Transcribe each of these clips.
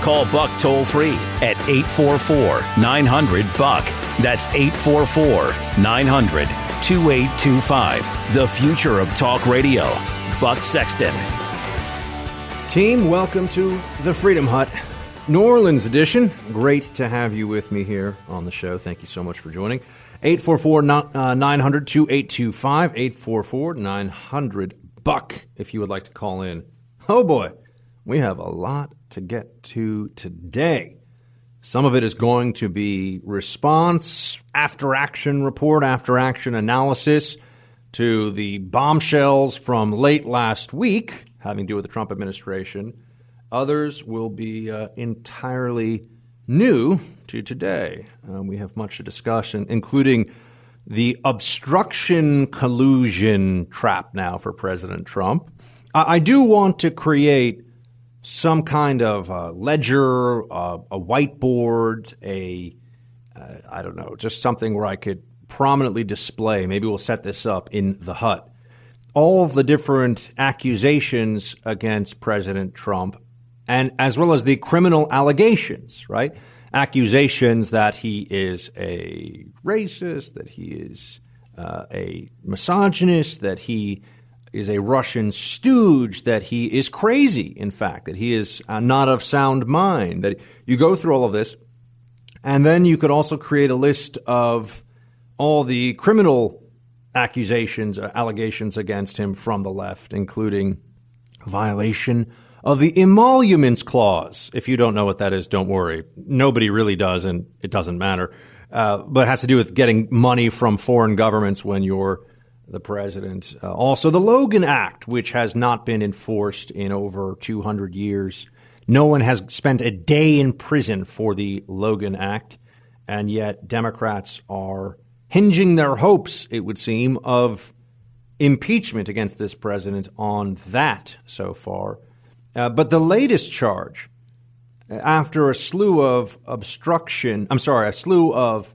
Call Buck toll free at 844 900 Buck. That's 844 900 2825. The future of talk radio. Buck Sexton. Team, welcome to the Freedom Hut. New Orleans edition. Great to have you with me here on the show. Thank you so much for joining. 844 900 2825. 844 900 Buck if you would like to call in. Oh boy, we have a lot to get to today. Some of it is going to be response, after action report, after action analysis to the bombshells from late last week having to do with the Trump administration. Others will be uh, entirely new to today. Um, we have much to discuss, including the obstruction collusion trap now for President Trump. I, I do want to create some kind of uh, ledger, a whiteboard, a uh, I don't know, just something where I could prominently display. Maybe we'll set this up in the hut. All of the different accusations against President Trump, and as well as the criminal allegations, right? Accusations that he is a racist, that he is uh, a misogynist, that he is a Russian stooge, that he is crazy, in fact, that he is uh, not of sound mind, that you go through all of this. And then you could also create a list of all the criminal accusations, uh, allegations against him from the left, including violation of the emoluments clause. If you don't know what that is, don't worry. Nobody really does, and it doesn't matter. Uh, but it has to do with getting money from foreign governments when you're the president. Uh, also, the Logan Act, which has not been enforced in over 200 years. No one has spent a day in prison for the Logan Act, and yet Democrats are hinging their hopes, it would seem, of impeachment against this president on that so far. Uh, but the latest charge, after a slew of obstruction, I'm sorry, a slew of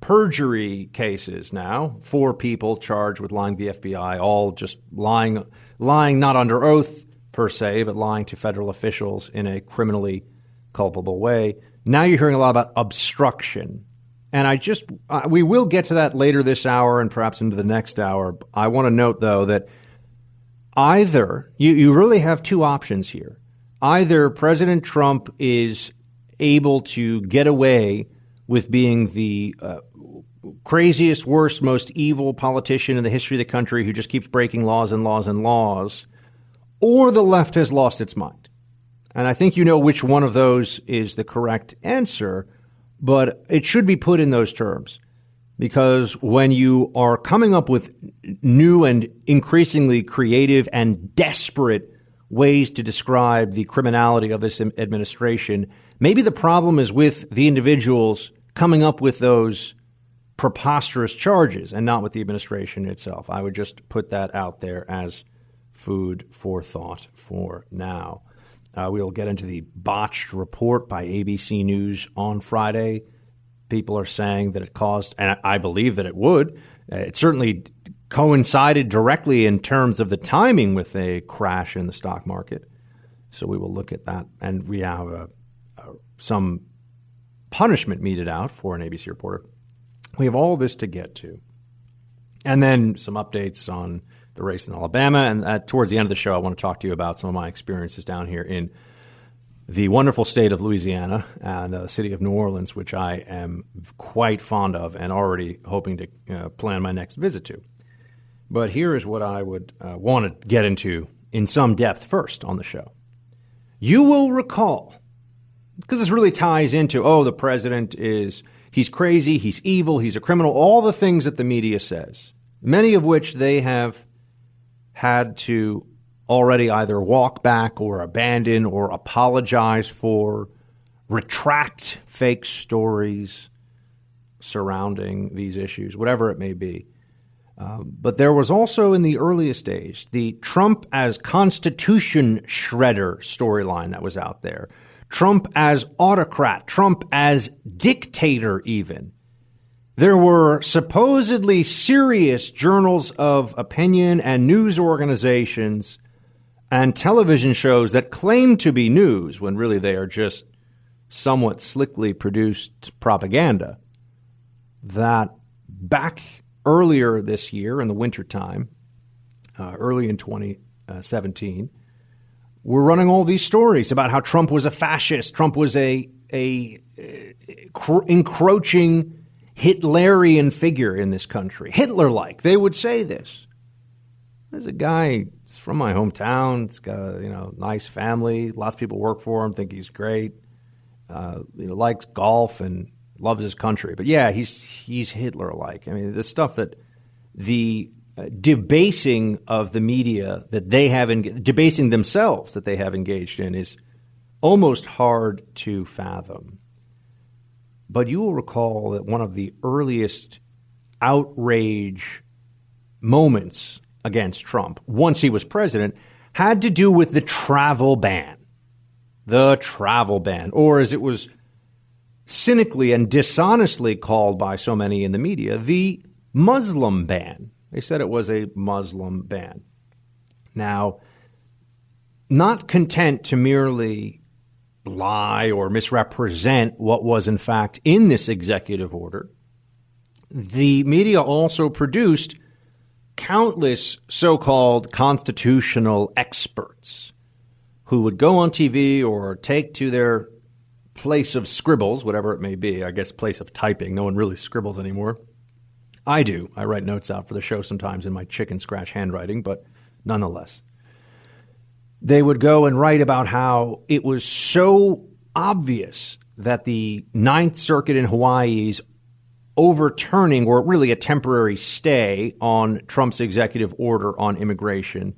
perjury cases now. Four people charged with lying to the FBI, all just lying, lying not under oath per se, but lying to federal officials in a criminally culpable way. Now you're hearing a lot about obstruction. And I just, uh, we will get to that later this hour and perhaps into the next hour. I want to note, though, that either, you, you really have two options here. Either President Trump is able to get away with being the uh, craziest, worst, most evil politician in the history of the country who just keeps breaking laws and laws and laws, or the left has lost its mind. And I think you know which one of those is the correct answer, but it should be put in those terms. Because when you are coming up with new and increasingly creative and desperate ways to describe the criminality of this administration, maybe the problem is with the individuals coming up with those preposterous charges and not with the administration itself. I would just put that out there as food for thought for now. Uh, we'll get into the botched report by ABC News on Friday. People are saying that it caused, and I believe that it would. Uh, it certainly coincided directly in terms of the timing with a crash in the stock market. So we will look at that, and we have a, a, some punishment meted out for an ABC reporter we have all this to get to. And then some updates on the race in Alabama. And uh, towards the end of the show, I want to talk to you about some of my experiences down here in the wonderful state of Louisiana and the city of New Orleans, which I am quite fond of and already hoping to uh, plan my next visit to. But here is what I would uh, want to get into in some depth first on the show. You will recall, because this really ties into, oh, the president is He's crazy, he's evil, he's a criminal, all the things that the media says, many of which they have had to already either walk back or abandon or apologize for retract fake stories surrounding these issues, whatever it may be. Um, but there was also in the earliest days the Trump as Constitution shredder storyline that was out there. Trump as autocrat, Trump as dictator, even. There were supposedly serious journals of opinion and news organizations and television shows that claim to be news when really they are just somewhat slickly produced propaganda that back earlier this year in the wintertime, uh, early in 2017, we're running all these stories about how Trump was a fascist, Trump was a, a, encroaching Hitlerian figure in this country, Hitler like. They would say this. There's a guy from my hometown. He's got a you know nice family. Lots of people work for him. Think he's great. Uh, you know, likes golf and loves his country. But yeah, he's he's Hitler like. I mean, the stuff that the Uh, debasing of the media that they have en- debasing themselves that they have engaged in is almost hard to fathom. But you will recall that one of the earliest outrage moments against Trump once he was president had to do with the travel ban. The travel ban, or as it was cynically and dishonestly called by so many in the media, the Muslim ban. They said it was a Muslim ban. Now, not content to merely lie or misrepresent what was in fact in this executive order, the media also produced countless so called constitutional experts who would go on TV or take to their place of scribbles, whatever it may be. I guess place of typing. No one really scribbles anymore. I do. I write notes out for the show sometimes in my chicken scratch handwriting, but nonetheless. They would go and write about how it was so obvious that the Ninth Circuit in Hawaii's overturning, or really a temporary stay on Trump's executive order on immigration,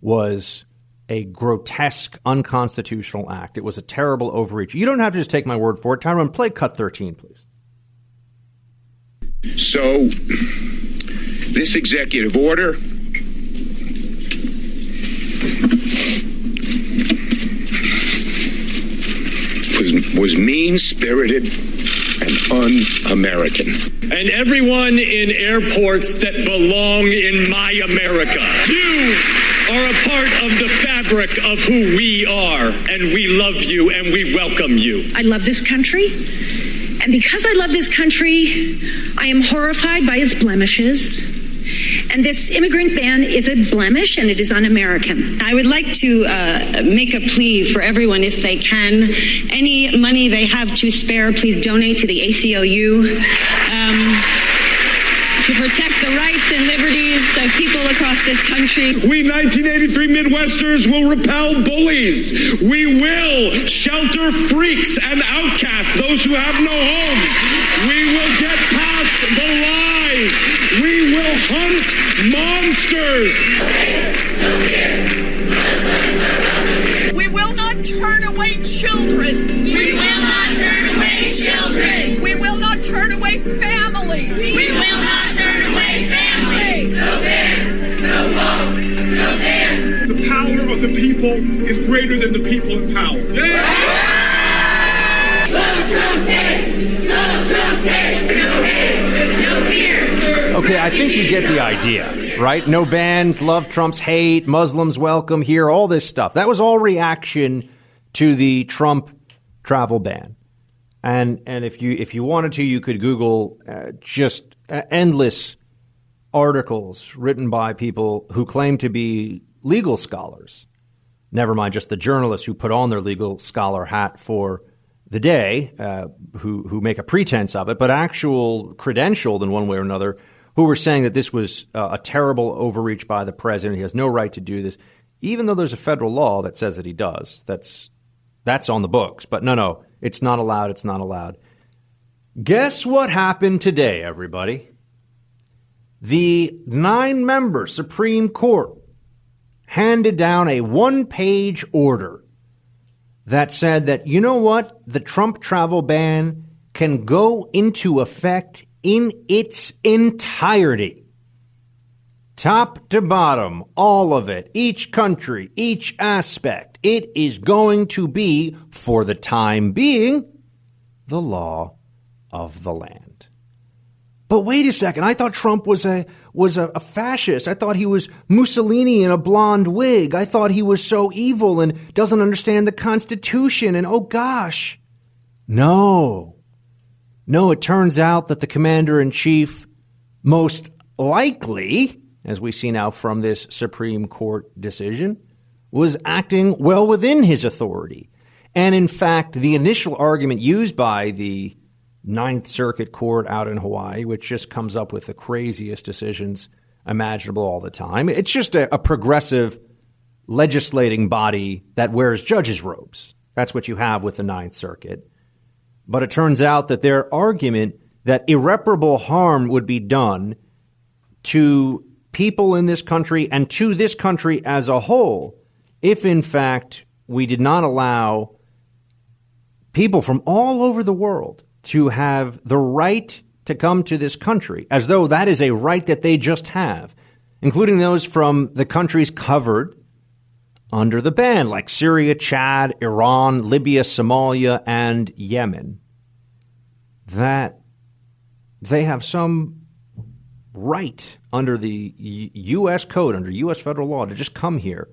was a grotesque, unconstitutional act. It was a terrible overreach. You don't have to just take my word for it. Tyrone, play cut 13, please. So, this executive order was, was mean spirited and un American. And everyone in airports that belong in my America. You are a part of the fabric of who we are, and we love you and we welcome you. I love this country. And because I love this country, I am horrified by its blemishes. And this immigrant ban is a blemish and it is un American. I would like to uh, make a plea for everyone if they can. Any money they have to spare, please donate to the ACLU. Um, to protect the rights and liberties of people across this country. We 1983 Midwesters will repel bullies. We will shelter freaks and outcasts, those who have no home. We will get past the lies. We will hunt monsters. We will not turn away children. We will not turn away children. We will not turn away families. We of the people is greater than the people in power. Yeah. Okay, I think you get the idea, right? No bans, love Trump's hate, Muslims welcome here, all this stuff. That was all reaction to the Trump travel ban. And and if you if you wanted to, you could Google uh, just uh, endless articles written by people who claim to be legal scholars. Never mind just the journalists who put on their legal scholar hat for the day, uh, who who make a pretense of it, but actual credentialed in one way or another, who were saying that this was uh, a terrible overreach by the president. He has no right to do this, even though there's a federal law that says that he does. That's that's on the books. But no, no, it's not allowed. It's not allowed. Guess what happened today, everybody? The nine member Supreme Court handed down a one page order that said that, you know what? The Trump travel ban can go into effect in its entirety. Top to bottom, all of it, each country, each aspect. It is going to be, for the time being, the law of the land. But wait a second, I thought Trump was a was a, a, fascist. I thought he was Mussolini in a blonde wig. I thought he was so evil and doesn't understand the Constitution. And oh gosh, no, no. It turns out that the commander in chief, most likely, as we see now from this Supreme Court decision, was acting well within his authority. And in fact, the initial argument used by the Ninth Circuit Court out in Hawaii, which just comes up with the craziest decisions imaginable all the time. It's just a, a progressive legislating body that wears judges' robes. That's what you have with the Ninth Circuit. But it turns out that their argument that irreparable harm would be done to people in this country and to this country as a whole if, in fact, we did not allow people from all over the world to have the right to come to this country, as though that is a right that they just have, including those from the countries covered under the ban, like Syria, Chad, Iran, Libya, Somalia, and Yemen, that they have some right under the U.S. code, under U.S. federal law, to just come here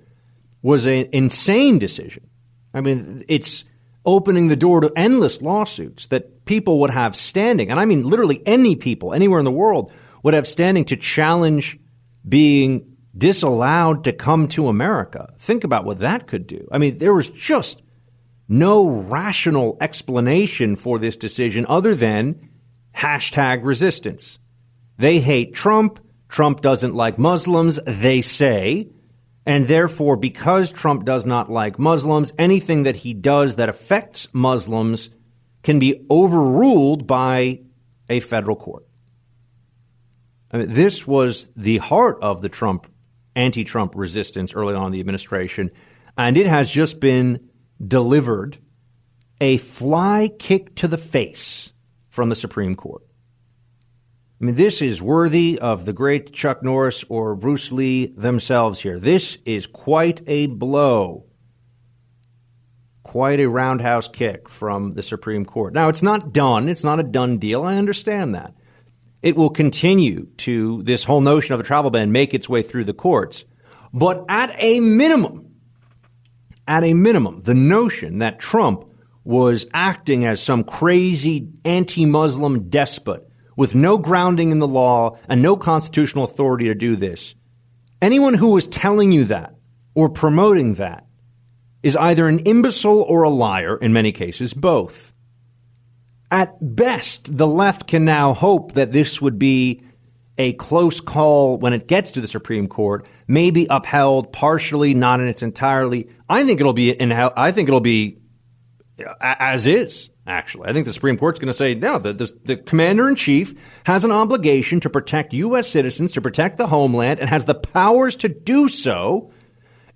was an insane decision. I mean, it's opening the door to endless lawsuits that people would have standing, and I mean literally any people anywhere in the world would have standing to challenge being disallowed to come to America. Think about what that could do. I mean, there was just no rational explanation for this decision other than hashtag resistance. They hate Trump. Trump doesn't like Muslims, they say. And therefore, because Trump does not like Muslims, anything that he does that affects Muslims can be overruled by a federal court. I mean, this was the heart of the Trump anti Trump resistance early on in the administration, and it has just been delivered a fly kick to the face from the Supreme Court. I mean, this is worthy of the great Chuck Norris or Bruce Lee themselves here. This is quite a blow, quite a roundhouse kick from the Supreme Court. Now, it's not done, it's not a done deal. I understand that. It will continue to, this whole notion of a travel ban, make its way through the courts. But at a minimum, at a minimum, the notion that Trump was acting as some crazy anti Muslim despot with no grounding in the law and no constitutional authority to do this. Anyone who is telling you that or promoting that is either an imbecile or a liar, in many cases, both. At best, the left can now hope that this would be a close call when it gets to the Supreme Court, maybe upheld partially, not in its entirely. I think it'll be in. I think it'll be as is actually. I think the Supreme Court's going to say, no, the, the, the commander in chief has an obligation to protect U.S. citizens, to protect the homeland, and has the powers to do so.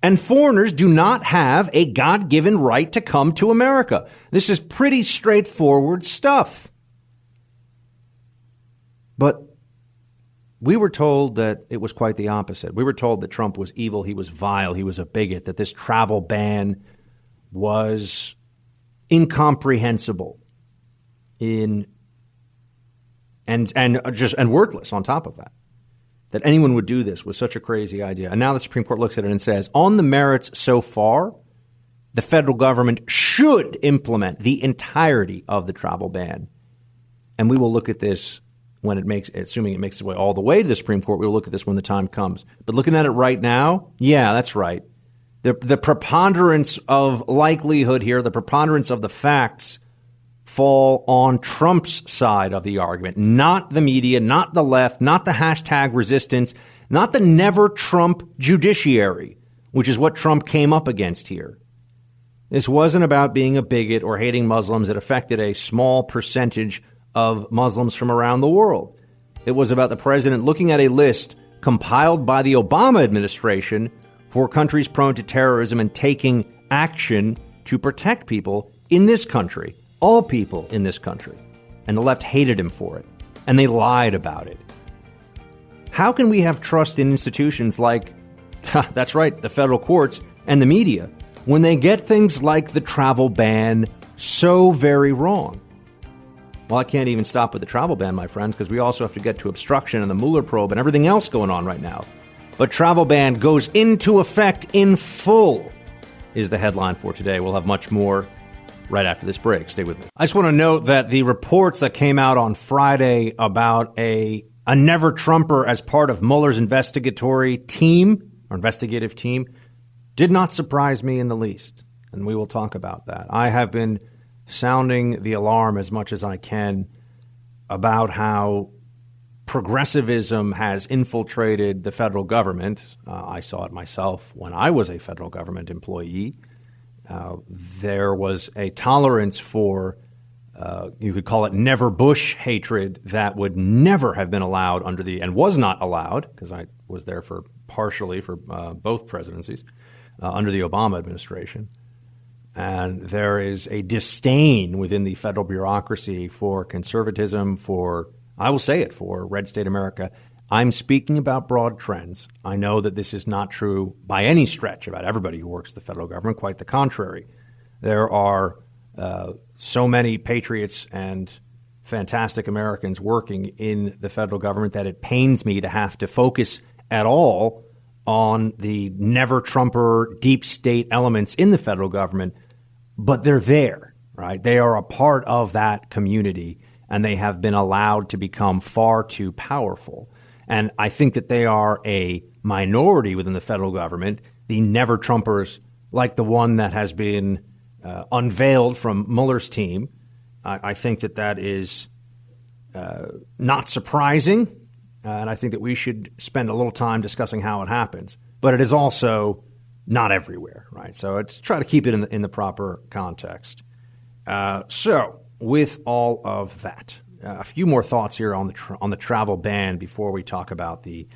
And foreigners do not have a God given right to come to America. This is pretty straightforward stuff. But we were told that it was quite the opposite. We were told that Trump was evil, he was vile, he was a bigot, that this travel ban was incomprehensible in and and just and wordless on top of that that anyone would do this was such a crazy idea. And now the supreme court looks at it and says on the merits so far the federal government should implement the entirety of the travel ban. And we will look at this when it makes assuming it makes its way all the way to the supreme court we will look at this when the time comes. But looking at it right now yeah that's right the, the preponderance of likelihood here, the preponderance of the facts fall on Trump's side of the argument, not the media, not the left, not the hashtag resistance, not the never Trump judiciary, which is what Trump came up against here. This wasn't about being a bigot or hating Muslims. It affected a small percentage of Muslims from around the world. It was about the president looking at a list compiled by the Obama administration for countries prone to terrorism and taking action to protect people in this country, all people in this country. And the left hated him for it, and they lied about it. How can we have trust in institutions like, that's right, the federal courts and the media, when they get things like the travel ban so very wrong? Well, I can't even stop with the travel ban, my friends, because we also have to get to obstruction and the Mueller probe and everything else going on right now. But travel ban goes into effect in full, is the headline for today. We'll have much more right after this break. Stay with me. I just want to note that the reports that came out on Friday about a a never Trumper as part of Mueller's investigatory team or investigative team did not surprise me in the least. And we will talk about that. I have been sounding the alarm as much as I can about how progressivism has infiltrated the federal government. Uh, I saw it myself when I was a federal government employee. Uh, there was a tolerance for, uh, you could call it never Bush hatred that would never have been allowed under the, and was not allowed, because I was there for partially for uh, both presidencies, uh, under the Obama administration. And there is a disdain within the federal bureaucracy for conservatism, for, I will say it, for red state America. I'm speaking about broad trends. I know that this is not true by any stretch about everybody who works the federal government, quite the contrary. There are uh, so many patriots and fantastic Americans working in the federal government that it pains me to have to focus at all on the never Trumper deep state elements in the federal government, but they're there, right? They are a part of that community and they have been allowed to become far too powerful. And I think that they are a minority within the federal government, the never Trumpers, like the one that has been uh, unveiled from Mueller's team. I, I, think that that is uh, not surprising. Uh, and I think that we should spend a little time discussing how it happens. But it is also not everywhere, right? So let's try to keep it in the, in the proper context. Uh, so, with all of that, uh, a few more thoughts here on the tra- on the travel ban before we talk about the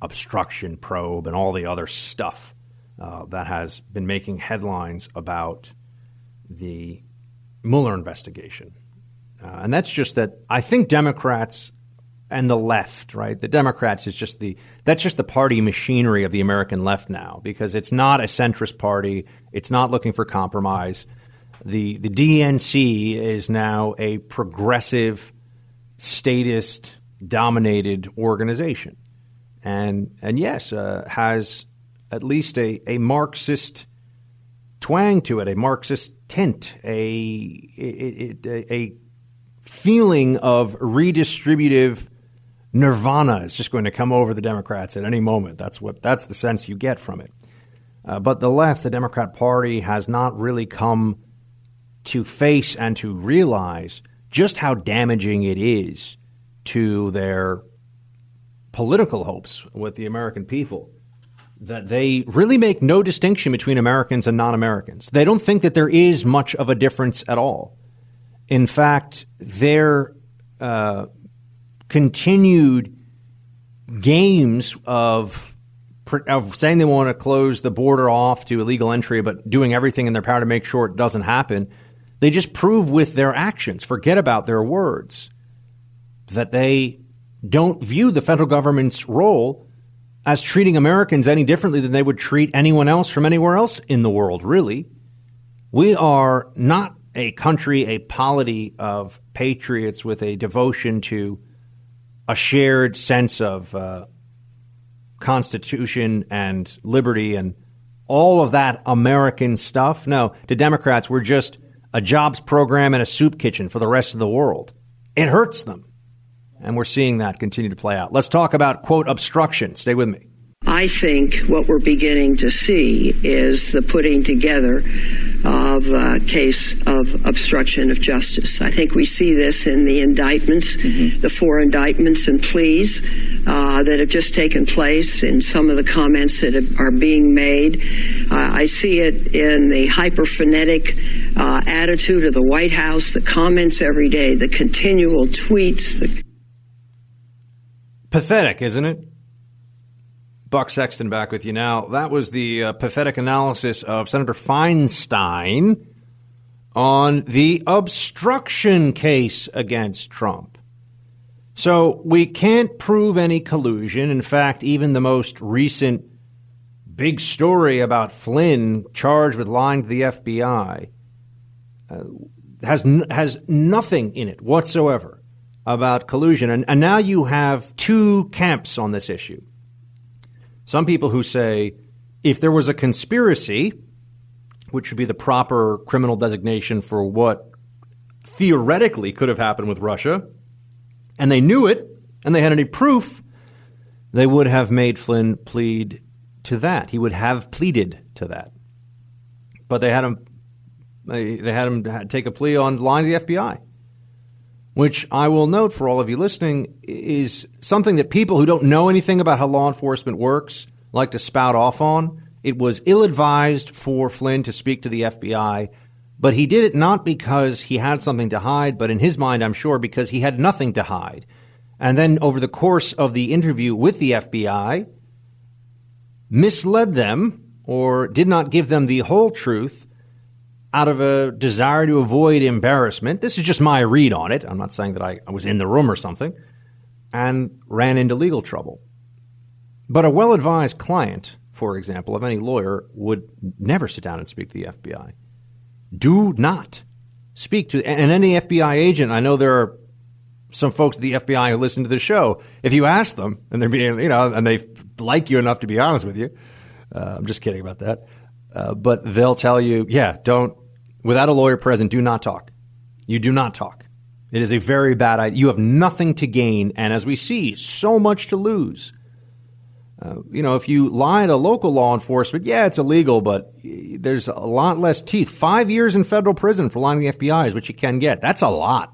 obstruction probe and all the other stuff uh, that has been making headlines about the Mueller investigation. Uh, and that's just that I think Democrats and the left, right? The Democrats is just the that's just the party machinery of the American left now because it's not a centrist party. It's not looking for compromise. The the DNC is now a progressive statist dominated organization. And and yes, uh, has at least a, a Marxist twang to it, a Marxist tint, a, a, a feeling of redistributive nirvana is just going to come over the Democrats at any moment. That's what that's the sense you get from it. Uh, but the left, the Democrat Party, has not really come to face and to realize just how damaging it is to their political hopes with the American people. That they really make no distinction between Americans and non Americans. They don't think that there is much of a difference at all. In fact, their uh, continued games of of saying they want to close the border off to illegal entry, but doing everything in their power to make sure it doesn't happen, they just prove with their actions, forget about their words, that they don't view the federal government's role as treating Americans any differently than they would treat anyone else from anywhere else in the world, really. We are not a country, a polity of patriots with a devotion to a shared sense of uh, constitution and liberty and all of that American stuff. No, to Democrats, we're just a jobs program and a soup kitchen for the rest of the world. It hurts them. And we're seeing that continue to play out. Let's talk about, quote, obstruction. Stay with me. I think what we're beginning to see is the putting together of a case of obstruction of justice. I think we see this in the indictments, mm-hmm. the four indictments and pleas uh, that have just taken place, in some of the comments that are being made. Uh, I see it in the hyperphonetic uh, attitude of the White House, the comments every day, the continual tweets. The- Pathetic, isn't it? Buck Sexton back with you now. That was the uh, pathetic analysis of Senator Feinstein on the obstruction case against Trump. So we can't prove any collusion. In fact, even the most recent big story about Flynn charged with lying to the FBI uh, has n- has nothing in it whatsoever about collusion. And, and now you have two camps on this issue. Some people who say if there was a conspiracy, which would be the proper criminal designation for what theoretically could have happened with Russia, and they knew it, and they had any proof, they would have made Flynn plead to that. He would have pleaded to that. But they had him they, had him take a plea on lying to the FBI, which I will note for all of you listening is something that people who don't know anything about how law enforcement works like to spout off on. It was ill advised for Flynn to speak to the FBI, but he did it not because he had something to hide, but in his mind, I'm sure, because he had nothing to hide. And then over the course of the interview with the FBI, misled them or did not give them the whole truth out of a desire to avoid embarrassment. This is just my read on it. I'm not saying that I, I was in the room or something, and ran into legal trouble. But a well advised client, for example, of any lawyer, would never sit down and speak to the FBI. Do not speak to, and any FBI agent, I know there are some folks at the FBI who listen to the show. If you ask them, and they're being, you know, and they like you enough to be honest with you, uh, I'm just kidding about that. Uh, but they'll tell you, yeah, don't, without a lawyer present, do not talk. You do not talk. It is a very bad idea. You have nothing to gain, and as we see, so much to lose. Uh, you know, if you lie to local law enforcement, yeah, it's illegal, but there's a lot less teeth. Five years in federal prison for lying to the FBI is what you can get. That's a lot.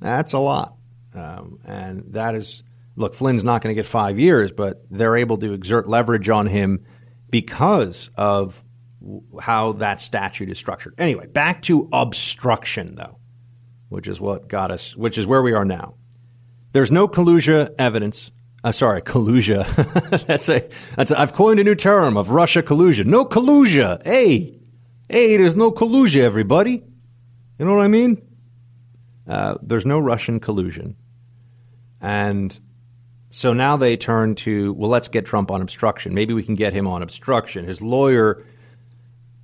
That's a lot. Um, and that is, look, Flynn's not going to get five years, but they're able to exert leverage on him because of how that statute is structured. Anyway, back to obstruction, though, which is what got us, which is where we are now. There's no collusion evidence uh, sorry, collusion. that's a that's a, I've coined a new term of Russia collusion. No collusion. Hey, hey, there's no collusion. Everybody, you know what I mean? Uh, there's no Russian collusion, and so now they turn to well, let's get Trump on obstruction. Maybe we can get him on obstruction. His lawyer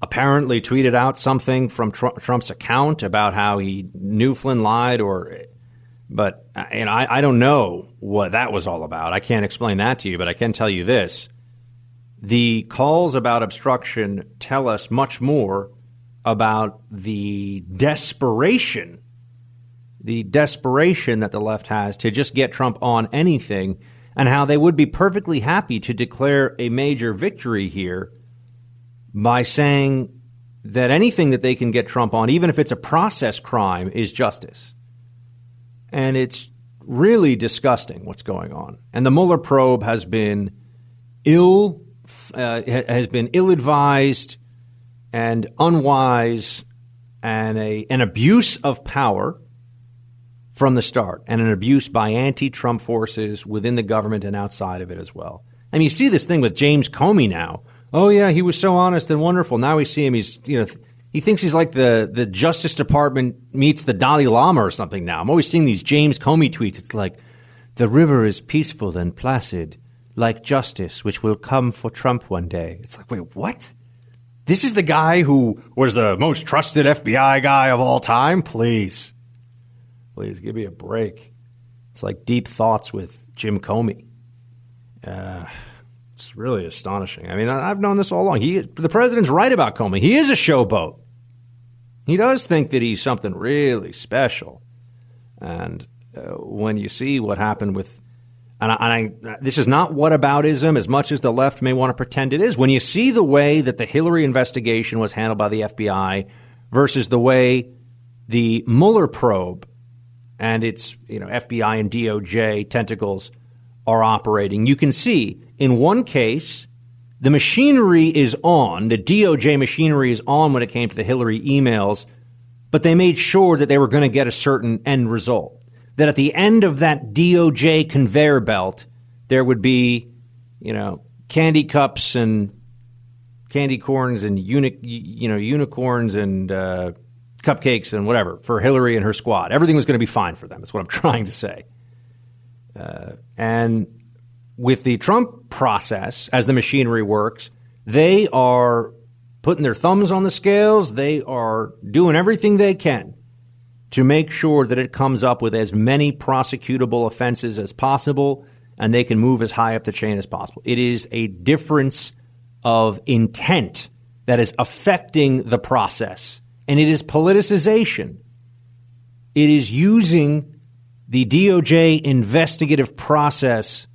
apparently tweeted out something from Tr- Trump's account about how he knew Flynn lied or but and I, I don't know what that was all about. I can't explain that to you, but I can tell you this. The calls about obstruction tell us much more about the desperation, the desperation that the left has to just get Trump on anything, and how they would be perfectly happy to declare a major victory here by saying that anything that they can get Trump on, even if it's a process crime, is justice and it's really disgusting what's going on. And the Mueller probe has been ill uh, has been ill advised and unwise and a an abuse of power from the start and an abuse by anti-Trump forces within the government and outside of it as well. I mean, you see this thing with James Comey now. Oh yeah, he was so honest and wonderful. Now we see him. He's you know he thinks he's like the, the Justice Department meets the Dalai Lama or something now. I'm always seeing these James Comey tweets. It's like, the river is peaceful and placid, like justice, which will come for Trump one day. It's like, wait, what? This is the guy who was the most trusted FBI guy of all time? Please. Please give me a break. It's like deep thoughts with Jim Comey. Uh, it's really astonishing. I mean, I've known this all along. He, the president's right about Comey. He is a showboat. He does think that he's something really special. And uh, when you see what happened with, and, I, and I, this is not whataboutism as much as the left may want to pretend it is. When you see the way that the Hillary investigation was handled by the FBI versus the way the Mueller probe and its you know FBI and DOJ tentacles are operating, you can see in one case the machinery is on, the DOJ machinery is on when it came to the Hillary emails, but they made sure that they were going to get a certain end result. That at the end of that DOJ conveyor belt, there would be, you know, candy cups and candy corns and uni- you know unicorns and uh, cupcakes and whatever for Hillary and her squad. Everything was going to be fine for them. That's what I'm trying to say. Uh, and with the Trump process, as the machinery works, they are putting their thumbs on the scales. They are doing everything they can to make sure that it comes up with as many prosecutable offenses as possible and they can move as high up the chain as possible. It is a difference of intent that is affecting the process, and it is politicization. It is using the DOJ investigative process,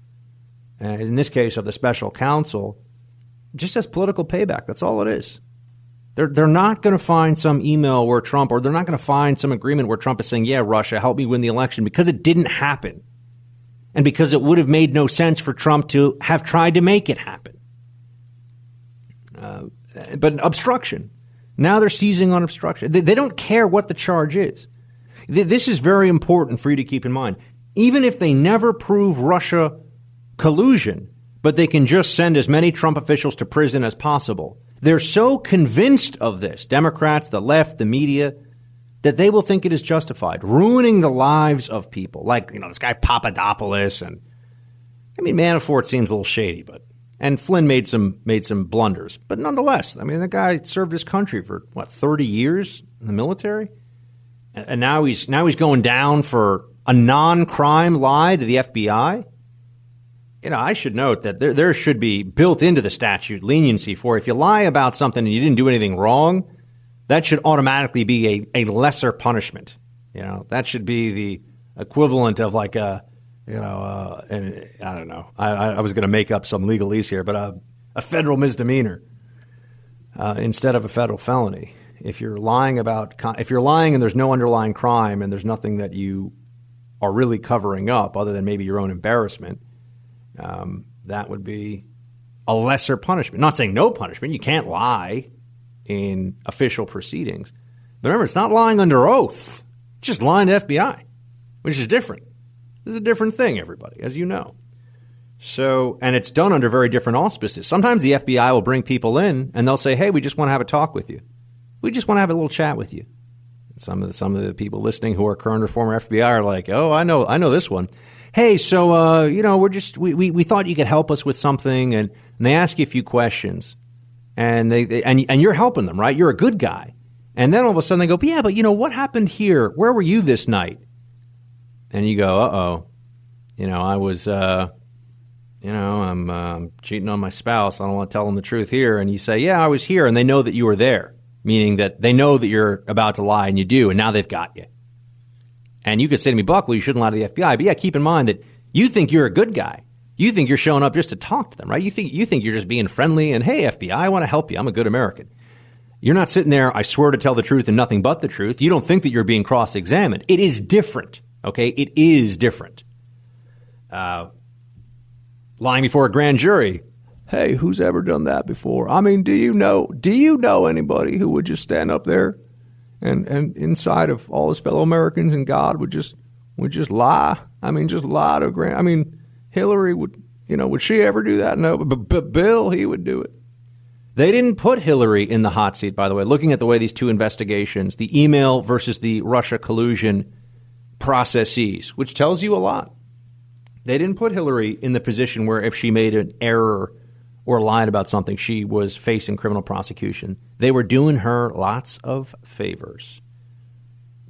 uh, in this case of the special counsel, just as political payback. That's all it is. They're, they're not going to find some email where Trump, or they're not going to find some agreement where Trump is saying, yeah, Russia, help me win the election, because it didn't happen. And because it would have made no sense for Trump to have tried to make it happen. Uh, but obstruction. Now they're seizing on obstruction. They, they don't care what the charge is. This is very important for you to keep in mind. Even if they never prove Russia collusion, but they can just send as many Trump officials to prison as possible, they're so convinced of this, Democrats, the left, the media, that they will think it is justified, ruining the lives of people. Like, you know, this guy Papadopoulos and I mean Manafort seems a little shady, but and Flynn made some made some blunders, but nonetheless, I mean, the guy served his country for what thirty years in the military, and now he's now he's going down for a non-crime lie to the FBI. You know, I should note that there, there should be built into the statute leniency for if you lie about something and you didn't do anything wrong, that should automatically be a, a lesser punishment. You know, that should be the equivalent of like a you know, uh, I don't know. I, I was going to make up some legalese here, but a, a federal misdemeanor uh, instead of a federal felony. If you're lying about, if you're lying and there's no underlying crime and there's nothing that you are really covering up other than maybe your own embarrassment, um, that would be a lesser punishment. Not saying no punishment. You can't lie in official proceedings. But remember, it's not lying under oath. It's just lying to FBI, which is different. This is a different thing, everybody, as you know. So, and it's done under very different auspices. Sometimes the FBI will bring people in and they'll say, "Hey, we just want to have a talk with you. We just want to have a little chat with you." some of the, some of the people listening who are current or former FBI are like, "Oh, I know, I know this one." Hey, so uh, you know, we're just we, we, we thought you could help us with something, and, and they ask you a few questions, and they, they and and you're helping them, right? You're a good guy, and then all of a sudden they go, "Yeah, but you know what happened here? Where were you this night?" and you go, uh oh, you know, I was, uh, you know, I'm uh, cheating on my spouse. I don't want to tell them the truth here. And you say, yeah, I was here. And they know that you were there, meaning that they know that you're about to lie and you do. And now they've got you. And you could say to me, Buck, well, you shouldn't lie to the FBI. But yeah, keep in mind that you think you're a good guy. You think you're showing up just to talk to them, right? You think, you think you're just being friendly and, hey, FBI, I want to help you. I'm a good American. You're not sitting there, I swear to tell the truth and nothing but the truth. You don't think that you're being cross examined. It is different. Okay, it is different. Uh, lying before a grand jury. Hey, who's ever done that before? I mean, do you know? Do you know anybody who would just stand up there and and inside of all his fellow Americans and God would just would just lie? I mean, just lie to Grant. I mean, Hillary would. You know, would she ever do that? No, but, but Bill, he would do it. They didn't put Hillary in the hot seat, by the way. Looking at the way these two investigations, the email versus the Russia collusion processes, which tells you a lot. They didn't put Hillary in the position where if she made an error or lied about something, she was facing criminal prosecution. They were doing her lots of favors.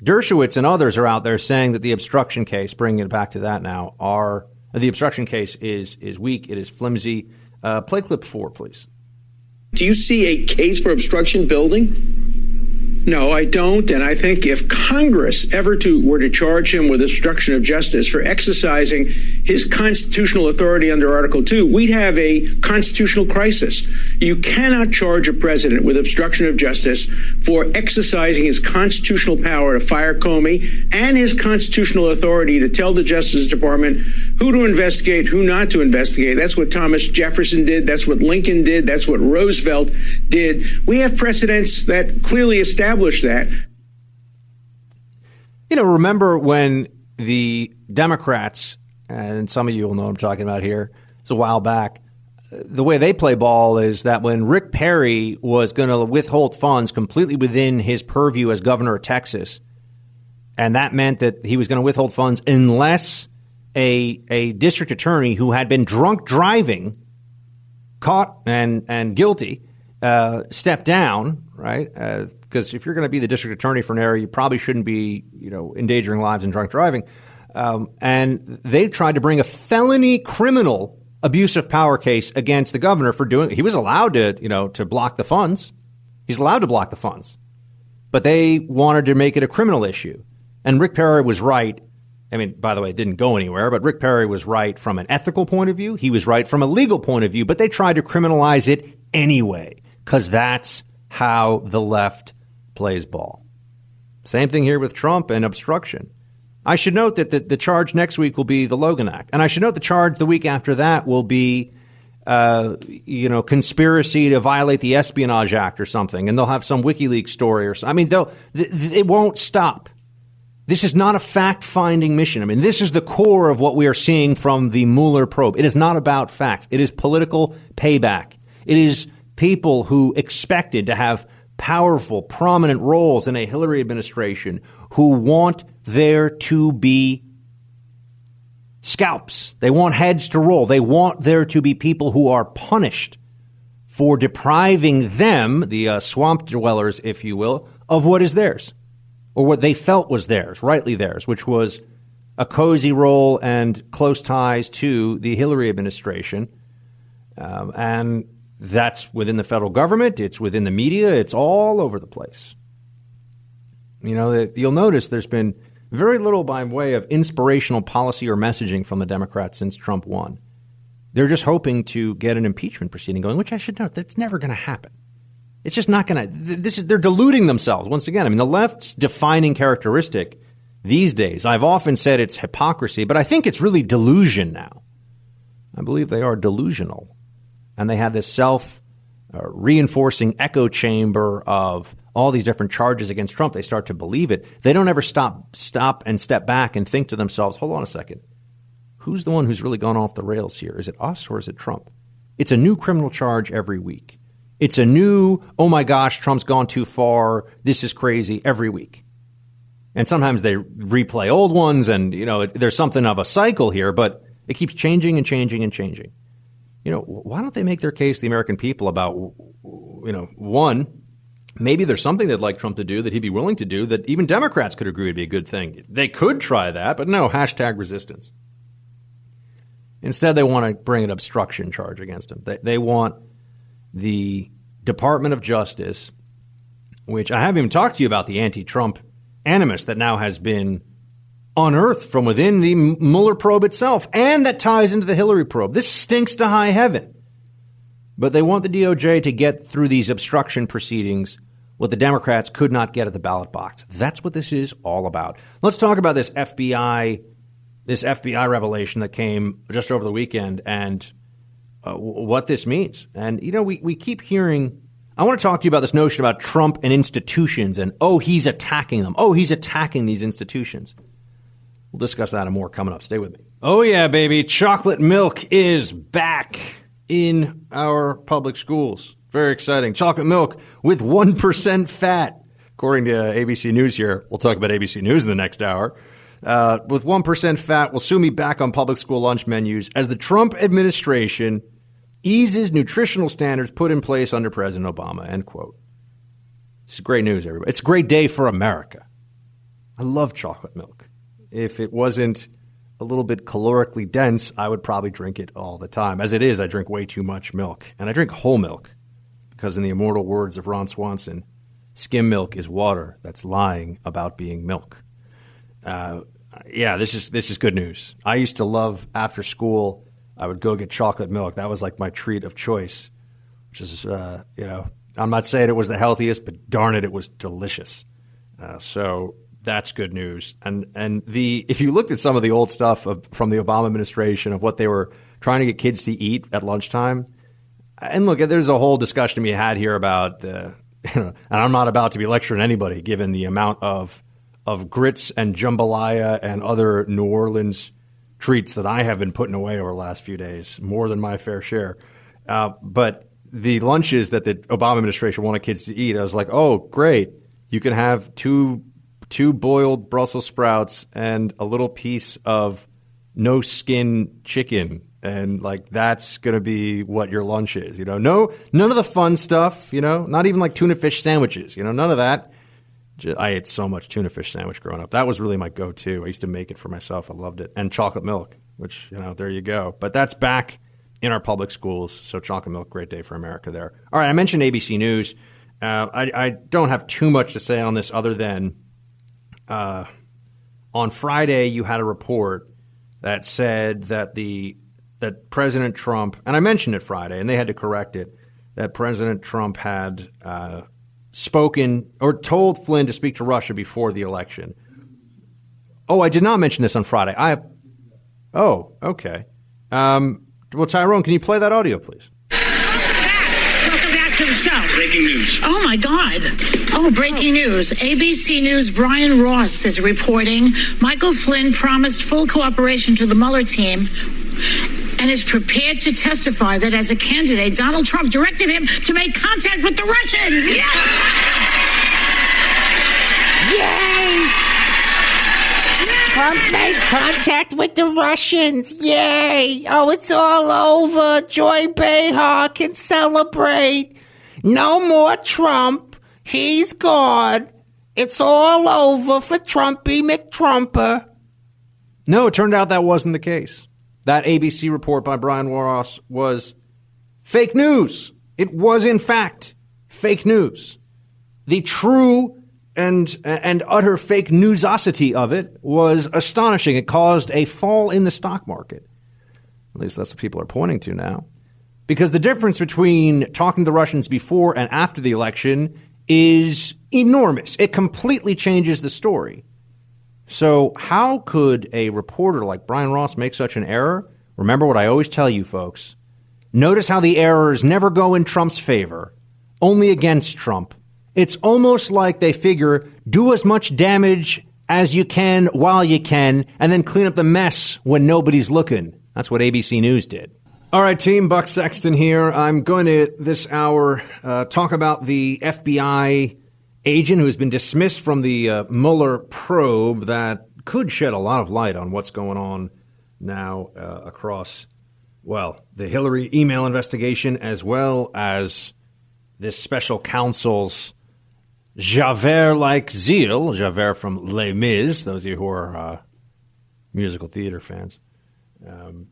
Dershowitz and others are out there saying that the obstruction case, bringing it back to that now, are the obstruction case is is weak. It is flimsy. Uh, play clip four, please. Do you see a case for obstruction building? No, I don't. And I think if Congress ever to were to charge him with obstruction of justice for exercising his constitutional authority under Article 2, we'd have a constitutional crisis. You cannot charge a president with obstruction of justice for exercising his constitutional power to fire Comey and his constitutional authority to tell the Justice Department who to investigate, who not to investigate. That's what Thomas Jefferson did. That's what Lincoln did. That's what Roosevelt did. We have precedents that clearly establish establish that. You know, remember when the Democrats, and some of you will know what I'm talking about here, it's a while back, the way they play ball is that when Rick Perry was going to withhold funds completely within his purview as governor of Texas, and that meant that he was going to withhold funds unless a a district attorney who had been drunk driving, caught and and guilty, uh, stepped down. Right, because if you're going to be the district attorney for an area, you probably shouldn't be you know endangering lives and drunk driving. Um, and they tried to bring a felony criminal abuse of power case against the governor for doing. He was allowed to you know to block the funds. He's allowed to block the funds, but they wanted to make it a criminal issue. And Rick Perry was right. I mean, by the way, it didn't go anywhere, but Rick Perry was right from an ethical point of view. He was right from a legal point of view, but they tried to criminalize it anyway because that's how the left plays ball. Same thing here with Trump and obstruction. I should note that the, the charge next week will be the Logan Act. And I should note the charge the week after that will be, uh, you know, conspiracy to violate the Espionage Act or something. And they'll have some WikiLeaks story or something. I mean, they'll, th- it won't stop. This is not a fact finding mission. I mean, this is the core of what we are seeing from the Mueller probe. It is not about facts, it is political payback. It is people who expected to have powerful, prominent roles in a Hillary administration who want there to be scalps. They want heads to roll. They want there to be people who are punished for depriving them, the uh, swamp dwellers, if you will, of what is theirs or what they felt was theirs, rightly theirs, which was a cozy role and close ties to the Hillary administration. Um, and that's within the federal government, it's within the media, it's all over the place. You know, you'll notice there's been very little by way of inspirational policy or messaging from the Democrats since Trump won. They're just hoping to get an impeachment proceeding going, which I should note that's never going to happen. It's just not going to. This is they're deluding themselves once again. I mean, the left's defining characteristic these days. I've often said it's hypocrisy, but I think it's really delusion now. I believe they are delusional, and they have this self uh, reinforcing echo chamber of all these different charges against Trump. They start to believe it. They don't ever stop stop and step back and think to themselves, "Hold on a second, who's the one who's really gone off the rails here? Is it us or is it Trump?" It's a new criminal charge every week. It's a new, oh my gosh, Trump's gone too far. This is crazy every week. And sometimes they replay old ones, and you know there's something of a cycle here, but it keeps changing and changing and changing. You know, why don't they make their case to the American people about, you know, one, maybe there's something they'd like Trump to do that he'd be willing to do that even Democrats could agree would be a good thing. They could try that, but no, hashtag resistance. Instead, they want to bring an obstruction charge against him. They, they want the Department of Justice, which I haven't even talked to you about the anti Trump animus that now has been unearthed from within the Mueller probe itself, and that ties into the Hillary probe. This stinks to high heaven. But they want the DOJ to get through these obstruction proceedings what the Democrats could not get at the ballot box. That's what this is all about. Let's talk about this FBI this FBI revelation that came just over the weekend and uh, what this means. And, you know, we, we keep hearing. I want to talk to you about this notion about Trump and institutions and, oh, he's attacking them. Oh, he's attacking these institutions. We'll discuss that and more coming up. Stay with me. Oh, yeah, baby. Chocolate milk is back in our public schools. Very exciting. Chocolate milk with 1% fat. According to ABC News here, we'll talk about ABC News in the next hour. Uh, with 1% fat will soon be back on public school lunch menus as the Trump administration eases nutritional standards put in place under President Obama. End quote. It's great news, everybody. It's a great day for America. I love chocolate milk. If it wasn't a little bit calorically dense, I would probably drink it all the time. As it is, I drink way too much milk. And I drink whole milk because, in the immortal words of Ron Swanson, skim milk is water that's lying about being milk. Uh, yeah, this is this is good news. I used to love after school. I would go get chocolate milk. That was like my treat of choice. Which is, uh, you know, I'm not saying it was the healthiest, but darn it, it was delicious. Uh, so that's good news. And and the if you looked at some of the old stuff of, from the Obama administration of what they were trying to get kids to eat at lunchtime, and look, there's a whole discussion be had here about the. You know, and I'm not about to be lecturing anybody, given the amount of of grits and jambalaya and other New Orleans treats that I have been putting away over the last few days, more than my fair share. Uh, but the lunches that the Obama administration wanted kids to eat, I was like, oh, great. You can have two two boiled Brussels sprouts and a little piece of no skin chicken and like that's gonna be what your lunch is. You know, no none of the fun stuff. You know, not even like tuna fish sandwiches. You know, none of that. Just, I ate so much tuna fish sandwich growing up. That was really my go-to. I used to make it for myself. I loved it, and chocolate milk, which you know, there you go. But that's back in our public schools. So chocolate milk, great day for America there. All right, I mentioned ABC News. Uh, I, I, don't have too much to say on this other than uh, on Friday you had a report that said that the that President Trump and I mentioned it Friday and they had to correct it that President Trump had uh, spoken or told Flynn to speak to Russia before the election. Oh, I did not mention this on Friday. I oh okay. Um, well, Tyrone, can you play that audio, please? Welcome back to the show. Breaking news. Oh my God. Oh, breaking news. ABC News Brian Ross is reporting Michael Flynn promised full cooperation to the Mueller team and is prepared to testify that as a candidate, Donald Trump directed him to make contact with the Russians. Yeah! Yay! Trump made contact with the Russians. Yay! Oh, it's all over. Joy Behar can celebrate. No more Trump. He's gone. It's all over for Trumpy McTrumper. No, it turned out that wasn't the case. That ABC report by Brian Ross was fake news. It was, in fact, fake news. The true and and utter fake newsosity of it was astonishing. It caused a fall in the stock market. At least that's what people are pointing to now. Because the difference between talking to the Russians before and after the election is enormous. It completely changes the story. So, how could a reporter like Brian Ross make such an error? Remember what I always tell you, folks. Notice how the errors never go in Trump's favor, only against Trump. It's almost like they figure do as much damage as you can while you can, and then clean up the mess when nobody's looking. That's what ABC News did. All right, team, Buck Sexton here. I'm going to, this hour, uh, talk about the FBI agent who's been dismissed from the uh, Mueller probe that could shed a lot of light on what's going on now uh, across, well, the Hillary email investigation as well as this special counsel's Javert like zeal, Javert from Les Mis, those of you who are uh, musical theater fans, um,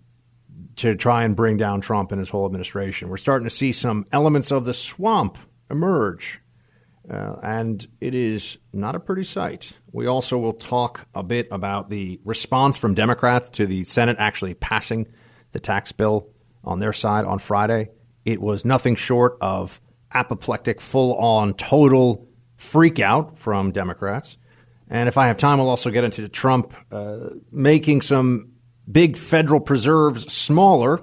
to try and bring down Trump and his whole administration. We're starting to see some elements of the swamp emerge, uh, and it is not a pretty sight. We also will talk a bit about the response from Democrats to the Senate actually passing the tax bill on their side on Friday. It was nothing short of apoplectic, full on, total freak out from Democrats. And if I have time, we'll also get into Trump uh, making some big federal preserves smaller,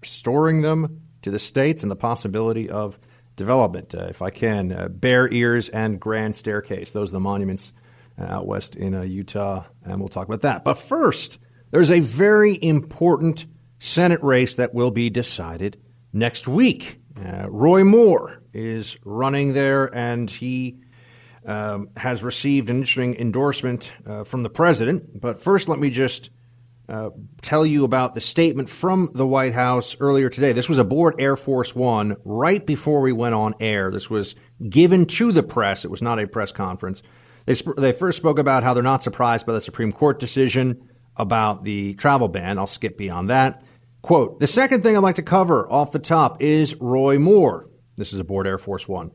restoring them to the states, and the possibility of development. Uh, if I can, uh, Bears Ears and Grand Staircase. Those are the monuments uh, out west in uh, Utah, and we'll talk about that. But first, there's a very important Senate race that will be decided next week. Uh, Roy Moore is running there, and he um, has received an interesting endorsement uh, from the president. But first, let me just tell you about the statement from the White House earlier today. This was aboard Air Force One right before we went on air. This was given to the press. It was not a press conference. They, sp- they first spoke about how they're not surprised by the Supreme Court decision about the travel ban. I'll skip beyond that. Quote The second thing I'd like to cover off the top is Roy Moore. This is aboard Air Force One.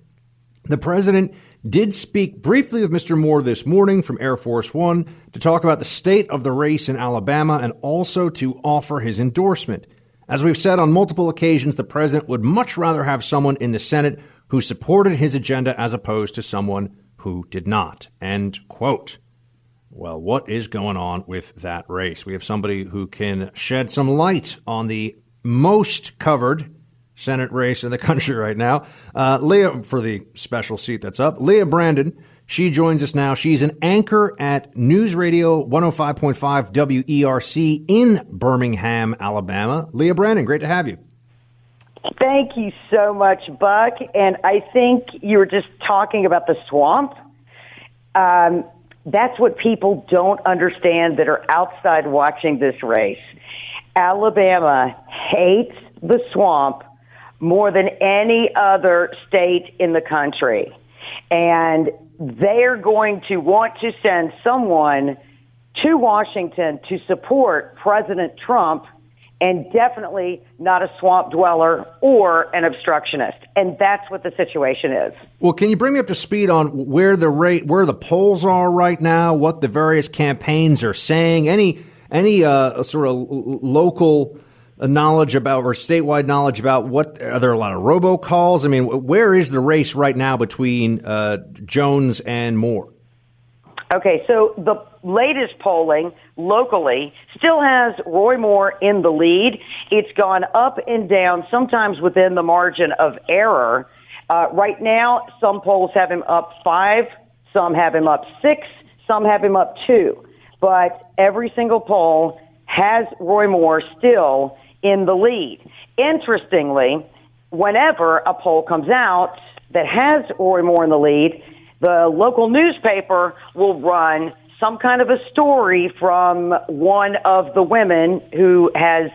The president did speak briefly with Mr. Moore this morning from Air Force One to talk about the state of the race in Alabama and also to offer his endorsement. As we've said on multiple occasions, the president would much rather have someone in the Senate who supported his agenda as opposed to someone who did not. End quote. Well, what is going on with that race? We have somebody who can shed some light on the most covered Senate race in the country right now. Uh, Leah, for the special seat that's up, Leah Brandon. She joins us now. She's an anchor at News Radio 105.5 WERC in Birmingham, Alabama. Leah Brandon, great to have you. Thank you so much, Buck. And I think you were just talking about the swamp. Um, that's what people don't understand that are outside watching this race. Alabama hates the swamp more than any other state in the country. And they're going to want to send someone to Washington to support President Trump and definitely not a swamp dweller or an obstructionist. And that's what the situation is. Well, can you bring me up to speed on where the rate, where the polls are right now, what the various campaigns are saying, any any uh, sort of local knowledge about or statewide knowledge about what are there a lot of robocalls? I mean, where is the race right now between uh, Jones and Moore? Okay, so the latest polling locally still has Roy Moore in the lead. It's gone up and down, sometimes within the margin of error. Uh, right now, some polls have him up five, some have him up six, some have him up two. But every single poll has Roy Moore still in the lead. Interestingly, whenever a poll comes out that has Roy Moore in the lead, the local newspaper will run some kind of a story from one of the women who has,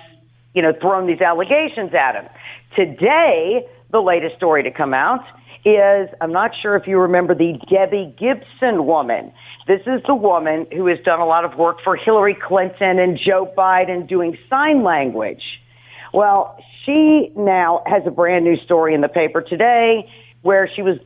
you know, thrown these allegations at him. Today, the latest story to come out is I'm not sure if you remember the Debbie Gibson woman. This is the woman who has done a lot of work for Hillary Clinton and Joe Biden doing sign language. Well, she now has a brand new story in the paper today where she was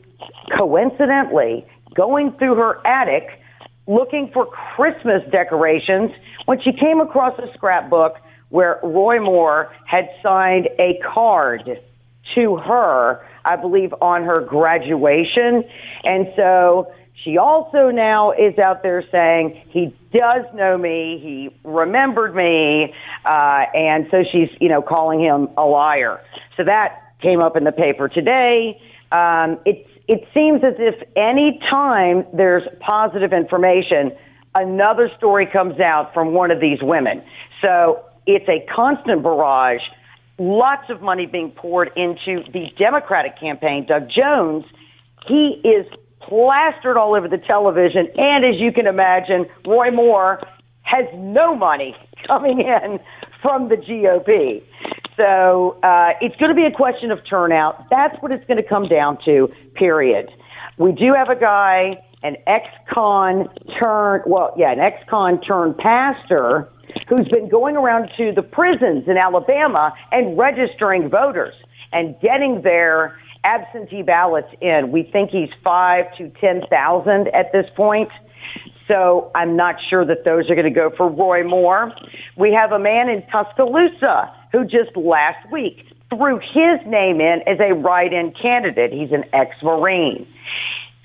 coincidentally going through her attic looking for Christmas decorations when she came across a scrapbook where Roy Moore had signed a card to her, I believe, on her graduation. And so she also now is out there saying he does know me, he remembered me, uh, and so she's, you know, calling him a liar. So that came up in the paper today. Um, it it seems as if any time there's positive information, another story comes out from one of these women. So it's a constant barrage. Lots of money being poured into the Democratic campaign. Doug Jones, he is plastered all over the television. And as you can imagine, Roy Moore has no money coming in from the GOP. So uh, it's going to be a question of turnout. That's what it's going to come down to, period. We do have a guy, an ex-con turned, well, yeah, an ex-con turned pastor who's been going around to the prisons in Alabama and registering voters and getting their absentee ballots in. We think he's five to 10,000 at this point. So I'm not sure that those are going to go for Roy Moore. We have a man in Tuscaloosa who just last week threw his name in as a write-in candidate. He's an ex-Marine.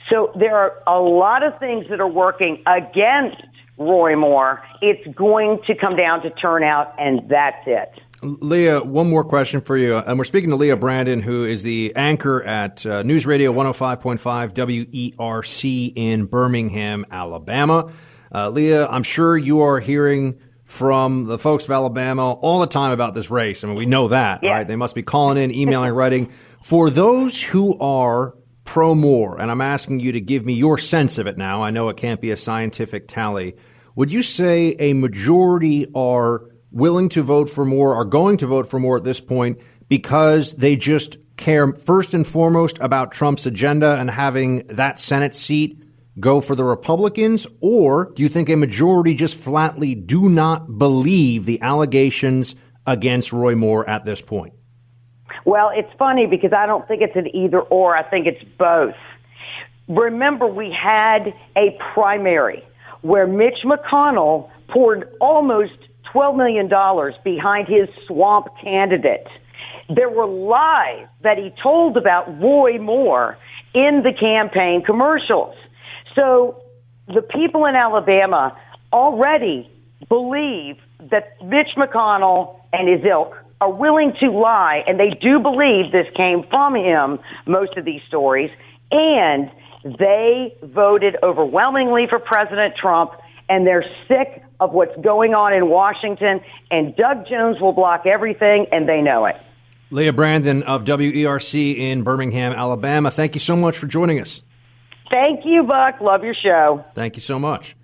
So there are a lot of things that are working against Roy Moore. It's going to come down to turnout, and that's it. Leah, one more question for you. And we're speaking to Leah Brandon, who is the anchor at uh, News Radio 105.5 WERC in Birmingham, Alabama. Uh, Leah, I'm sure you are hearing from the folks of Alabama all the time about this race. I mean, we know that, yeah. right? They must be calling in, emailing, writing. For those who are pro Moore, and I'm asking you to give me your sense of it now, I know it can't be a scientific tally. Would you say a majority are willing to vote for more, are going to vote for more at this point because they just care first and foremost about Trump's agenda and having that Senate seat go for the Republicans? Or do you think a majority just flatly do not believe the allegations against Roy Moore at this point? Well, it's funny because I don't think it's an either or. I think it's both. Remember, we had a primary where Mitch McConnell poured almost $12 million behind his swamp candidate. There were lies that he told about Roy Moore in the campaign commercials. So the people in Alabama already believe that Mitch McConnell and his ilk are willing to lie, and they do believe this came from him, most of these stories, and they voted overwhelmingly for President Trump, and they're sick of what's going on in Washington, and Doug Jones will block everything, and they know it. Leah Brandon of WERC in Birmingham, Alabama. Thank you so much for joining us. Thank you, Buck. Love your show. Thank you so much.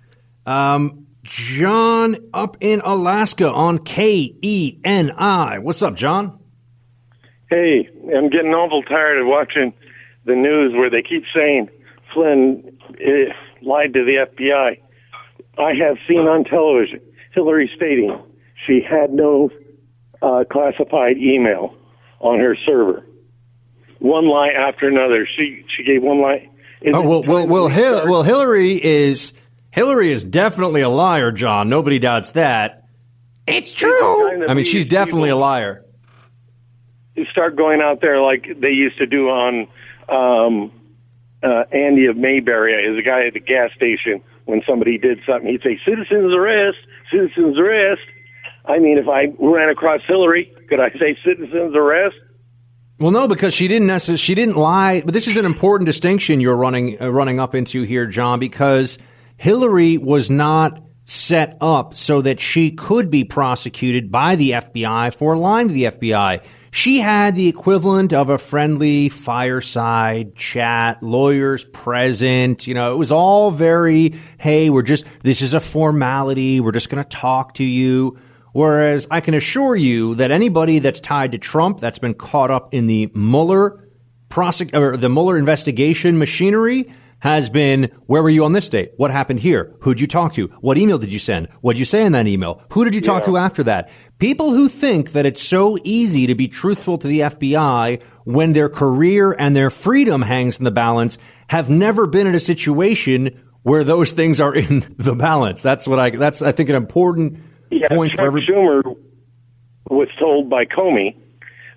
Um, John up in Alaska on KENI. What's up, John? Hey, I'm getting awful tired of watching the news where they keep saying Flynn eh, lied to the FBI. I have seen on television Hillary stating she had no uh, classified email on her server. One lie after another. She she gave one lie. Is Oh well, well, well, Hil- well, Hillary is Hillary is definitely a liar, John. Nobody doubts that. It's true. I mean, she's definitely a liar. You Start going out there like they used to do on um, uh, Andy of Mayberry. Is a guy at the gas station when somebody did something, he'd say, "Citizens arrest! Citizens arrest!" I mean, if I ran across Hillary, could I say "citizens arrest"? Well, no, because she didn't necessarily she didn't lie. But this is an important distinction you're running uh, running up into here, John, because Hillary was not set up so that she could be prosecuted by the FBI for lying to the FBI. She had the equivalent of a friendly fireside chat, lawyers present. You know, it was all very, hey, we're just, this is a formality. We're just going to talk to you. Whereas I can assure you that anybody that's tied to Trump, that's been caught up in the Mueller prosec- or the Mueller investigation machinery, has been where were you on this date? What happened here? Who'd you talk to? What email did you send? What'd you say in that email? Who did you talk to after that? People who think that it's so easy to be truthful to the FBI when their career and their freedom hangs in the balance have never been in a situation where those things are in the balance. That's what I that's I think an important Yeah, point Chuck for every Schumer was told by Comey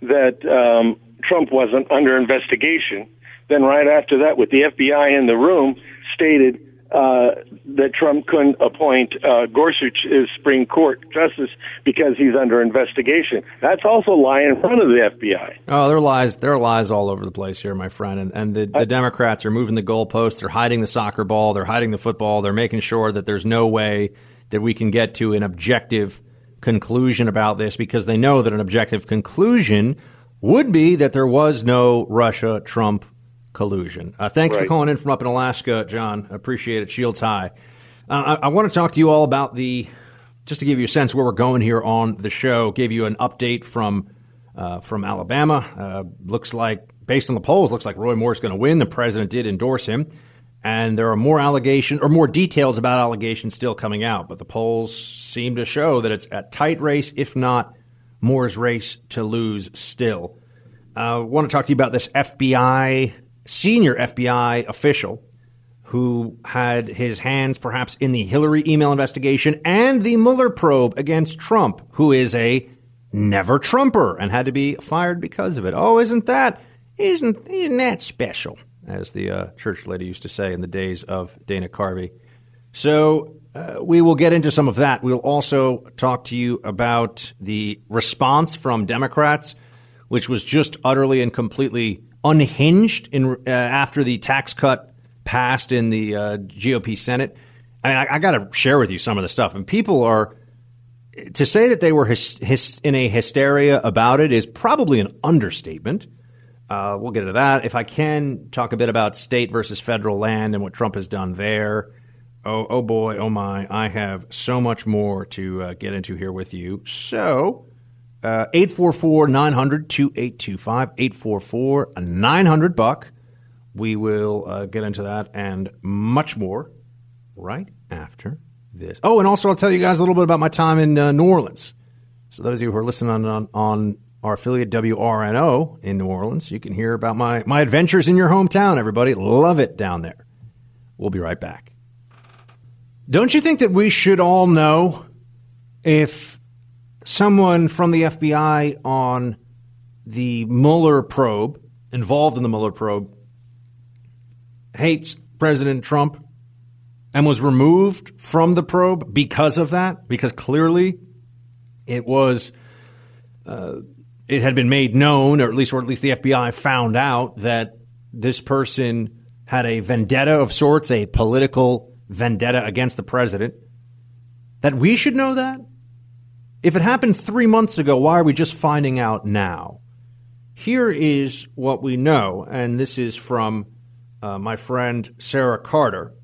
that um, Trump wasn't under investigation. Then, right after that, with the FBI in the room, stated uh, that Trump couldn't appoint uh, Gorsuch as Supreme Court justice because he's under investigation. That's also lying in front of the FBI. Oh, there are lies. There are lies all over the place here, my friend. And, and the, the Democrats are moving the goalposts. They're hiding the soccer ball. They're hiding the football. They're making sure that there's no way that we can get to an objective conclusion about this because they know that an objective conclusion would be that there was no Russia Trump collusion. Uh, thanks for calling in from up in Alaska, John. Appreciate it. Shields high. Uh, I, I want to talk to you all about the, just to give you a sense where we're going here on the show, give you an update from uh, from Alabama. Uh, looks like, based on the polls, looks like Roy Moore is going to win. The president did endorse him. And there are more allegations or more details about allegations still coming out, but the polls seem to show that it's a tight race, if not Moore's race to lose still. I uh, want to talk to you about this FBI, senior FBI official who had his hands perhaps in the Hillary email investigation and the Mueller probe against Trump, who is a never Trumper and had to be fired because of it. Oh, isn't that isn't isn't that special? As the uh, church lady used to say in the days of Dana Carvey. So uh, we will get into some of that. We'll also talk to you about the response from Democrats, which was just utterly and completely unhinged in uh, after the tax cut passed in the uh, GOP Senate. I, mean, I, I got to share with you some of the stuff, and people are to say that they were hys- hys- in a hysteria about it is probably an understatement. Uh, we'll get into that. If I can talk a bit about state versus federal land and what Trump has done there. Oh, oh boy, oh my. I have so much more to uh, get into here with you. So, 844 900 2825, 844 900 buck. We will uh, get into that and much more right after this. Oh, and also I'll tell you guys a little bit about my time in uh, New Orleans. So those of you who are listening on, on, on our affiliate WRNO in New Orleans, you can hear about my, my adventures in your hometown, everybody. Love it down there. We'll be right back. Don't you think that we should all know if someone from the FBI on the Mueller probe, involved in the Mueller probe, hates President Trump and was removed from the probe because of that? Because clearly it was. Uh, it had been made known, or at least, or at least the FBI found out that this person had a vendetta of sorts, a political vendetta against the president. That we should know that. If it happened three months ago, why are we just finding out now? Here is what we know, and this is from uh, my friend Sarah Carter,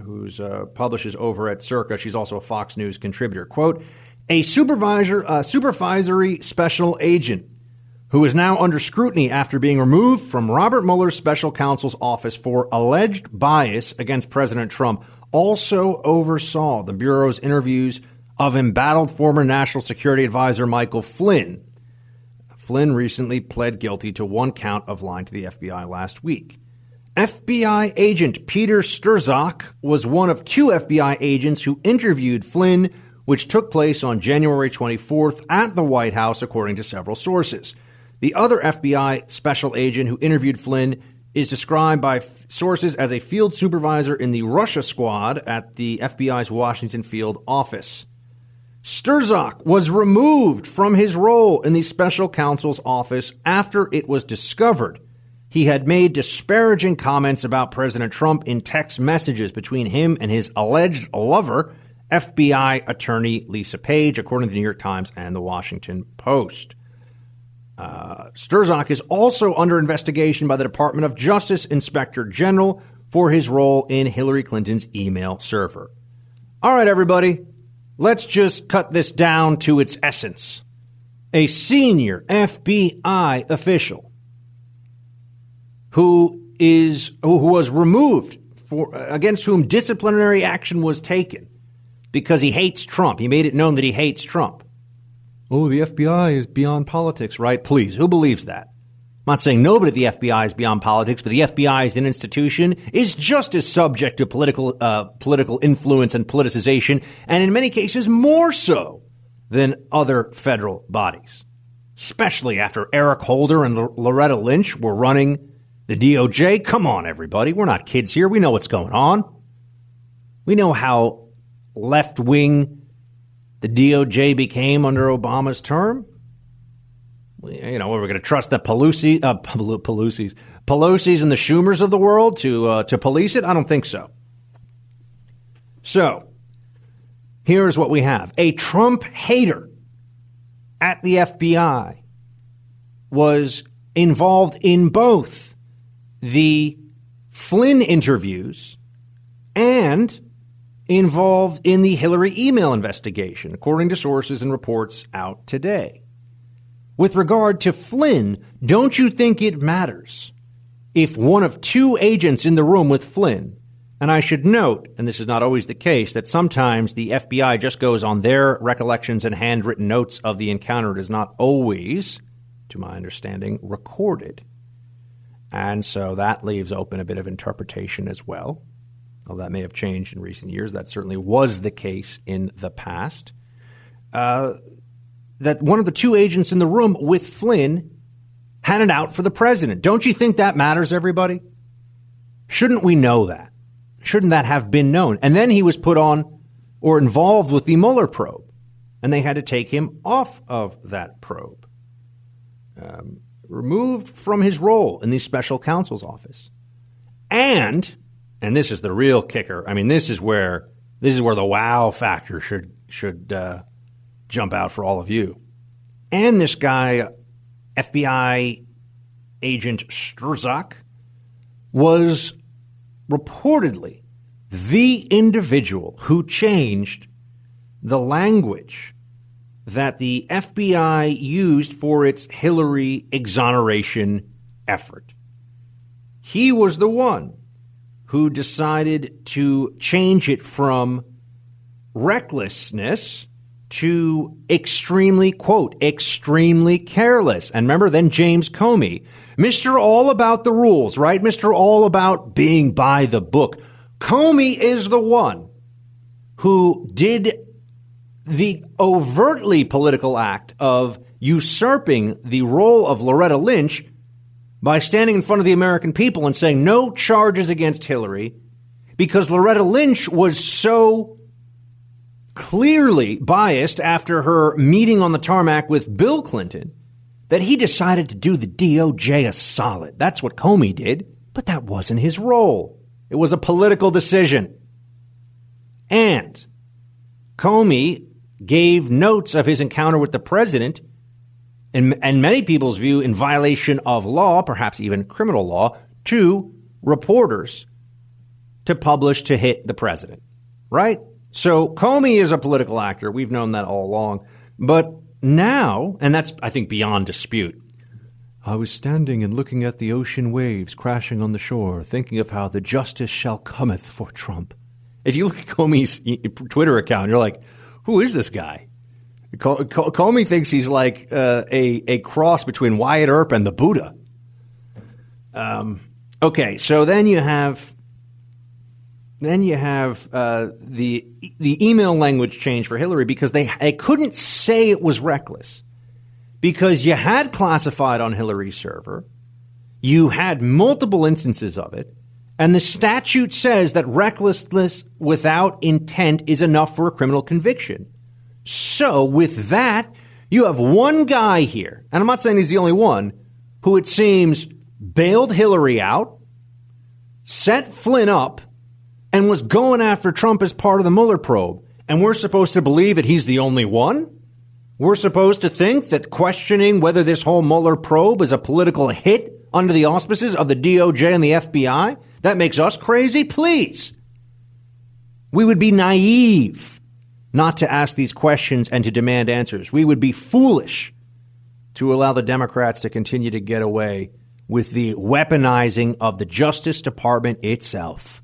who's uh, publishes over at Circa. She's also a Fox News contributor. Quote: A supervisor, uh, supervisory special agent who is now under scrutiny after being removed from Robert Mueller's special counsel's office for alleged bias against President Trump, also oversaw the Bureau's interviews of embattled former National Security Advisor Michael Flynn. Flynn recently pled guilty to one count of lying to the FBI last week. FBI agent Peter Strzok was one of two FBI agents who interviewed Flynn, which took place on January 24th at the White House, according to several sources. The other FBI special agent who interviewed Flynn is described by sources as a field supervisor in the Russia squad at the FBI's Washington field office. Strzok was removed from his role in the special counsel's office after it was discovered he had made disparaging comments about President Trump in text messages between him and his alleged lover, FBI attorney Lisa Page, according to the New York Times and the Washington Post. Uh, is also under investigation by the Department of Justice Inspector General for his role in Hillary Clinton's email server. All right, everybody, let's just cut this down to its essence. A senior FBI official who is who was removed for against whom disciplinary action was taken because he hates Trump. He made it known that he hates Trump. Oh, the FBI is beyond politics, right? Please, who believes that? I'm not saying nobody at the FBI is beyond politics, but the FBI as an institution is just as subject to political uh, political influence and politicization, and in many cases more so than other federal bodies. Especially after Eric Holder and L- Loretta Lynch were running the DOJ. Come on, everybody, we're not kids here. We know what's going on. We know how left wing the DOJ became under Obama's term. You know, are we're going to trust the Pelosi, uh, Pelosi's, Pelosi's and the Schumers of the world to uh, to police it? I don't think so. So, here's what we have: a Trump hater at the FBI was involved in both the Flynn interviews and involved in the Hillary email investigation, according to sources and reports out today. With regard to Flynn, don't you think it matters if one of two agents in the room with Flynn, and I should note, and this is not always the case, that sometimes the FBI just goes on their recollections and handwritten notes of the encounter. It is not always, to my understanding, recorded. And so that leaves open a bit of interpretation as well. Well, that may have changed in recent years. That certainly was the case in the past. Uh, that one of the two agents in the room with Flynn had it out for the president. Don't you think that matters, everybody? Shouldn't we know that? Shouldn't that have been known? And then he was put on or involved with the Mueller probe, and they had to take him off of that probe. Um, removed from his role in the special counsel's office. And, and this is the real kicker. I mean, this is where this is where the wow factor should should uh, jump out for all of you. And this guy, FBI agent Strzok, was reportedly the individual who changed the language that the FBI used for its Hillary exoneration effort. He was the one who decided to change it from recklessness to extremely, quote, extremely careless. And remember then James Comey, Mr. All About the Rules, right? Mr. All About being by the book. Comey is the one who did the overtly political act of usurping the role of Loretta Lynch by standing in front of the American people and saying no charges against Hillary because Loretta Lynch was so clearly biased after her meeting on the tarmac with Bill Clinton that he decided to do the DOJ a solid. That's what Comey did, but that wasn't his role. It was a political decision. And Comey gave notes of his encounter with the president in, and many people's view, in violation of law, perhaps even criminal law, to reporters to publish to hit the president, right? So Comey is a political actor. We've known that all along. But now, and that's, I think, beyond dispute. I was standing and looking at the ocean waves crashing on the shore, thinking of how the justice shall cometh for Trump. If you look at Comey's Twitter account, you're like, who is this guy? Comey thinks he's like uh, a, a cross between Wyatt Earp and the Buddha. Um, okay, so then you have then you have uh, the the email language change for Hillary because they they couldn't say it was reckless because you had classified on Hillary's server, you had multiple instances of it, and the statute says that recklessness without intent is enough for a criminal conviction. So with that, you have one guy here, and I'm not saying he's the only one, who it seems bailed Hillary out, set Flynn up and was going after Trump as part of the Mueller probe. And we're supposed to believe that he's the only one? We're supposed to think that questioning whether this whole Mueller probe is a political hit under the auspices of the DOJ and the FBI, that makes us crazy? Please. We would be naive not to ask these questions and to demand answers. We would be foolish to allow the Democrats to continue to get away with the weaponizing of the Justice Department itself.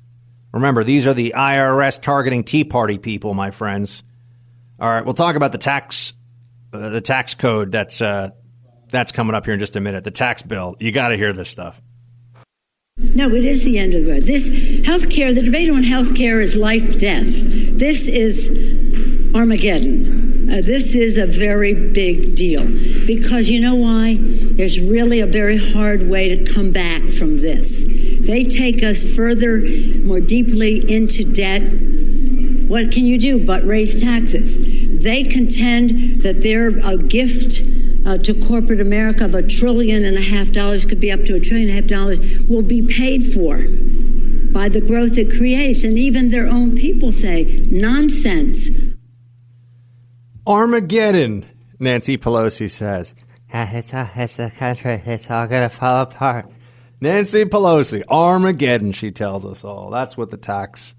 Remember, these are the IRS targeting Tea Party people, my friends. All right, we'll talk about the tax, uh, the tax code that's uh, that's coming up here in just a minute. The tax bill. You got to hear this stuff. No, it is the end of the road. This healthcare, the debate on healthcare is life death. This is Armageddon. Uh, this is a very big deal because you know why? There's really a very hard way to come back from this. They take us further, more deeply into debt. What can you do but raise taxes? They contend that they're a gift uh, to corporate America of a trillion and a half dollars, could be up to a trillion and a half dollars, will be paid for by the growth it creates. And even their own people say, nonsense. Armageddon, Nancy Pelosi says. It's, a, it's a country. It's all going to fall apart. Nancy Pelosi, Armageddon, she tells us all. That's what the tax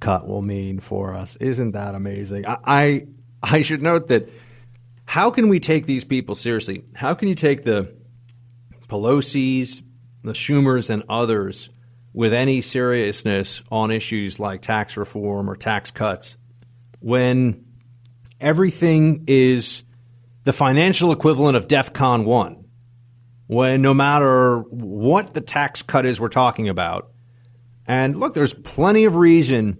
cut will mean for us. Isn't that amazing? I, I, I should note that how can we take these people seriously? How can you take the Pelosi's, the Schumers, and others with any seriousness on issues like tax reform or tax cuts when everything is the financial equivalent of DEFCON 1? When no matter what the tax cut is we're talking about, and look, there's plenty of reason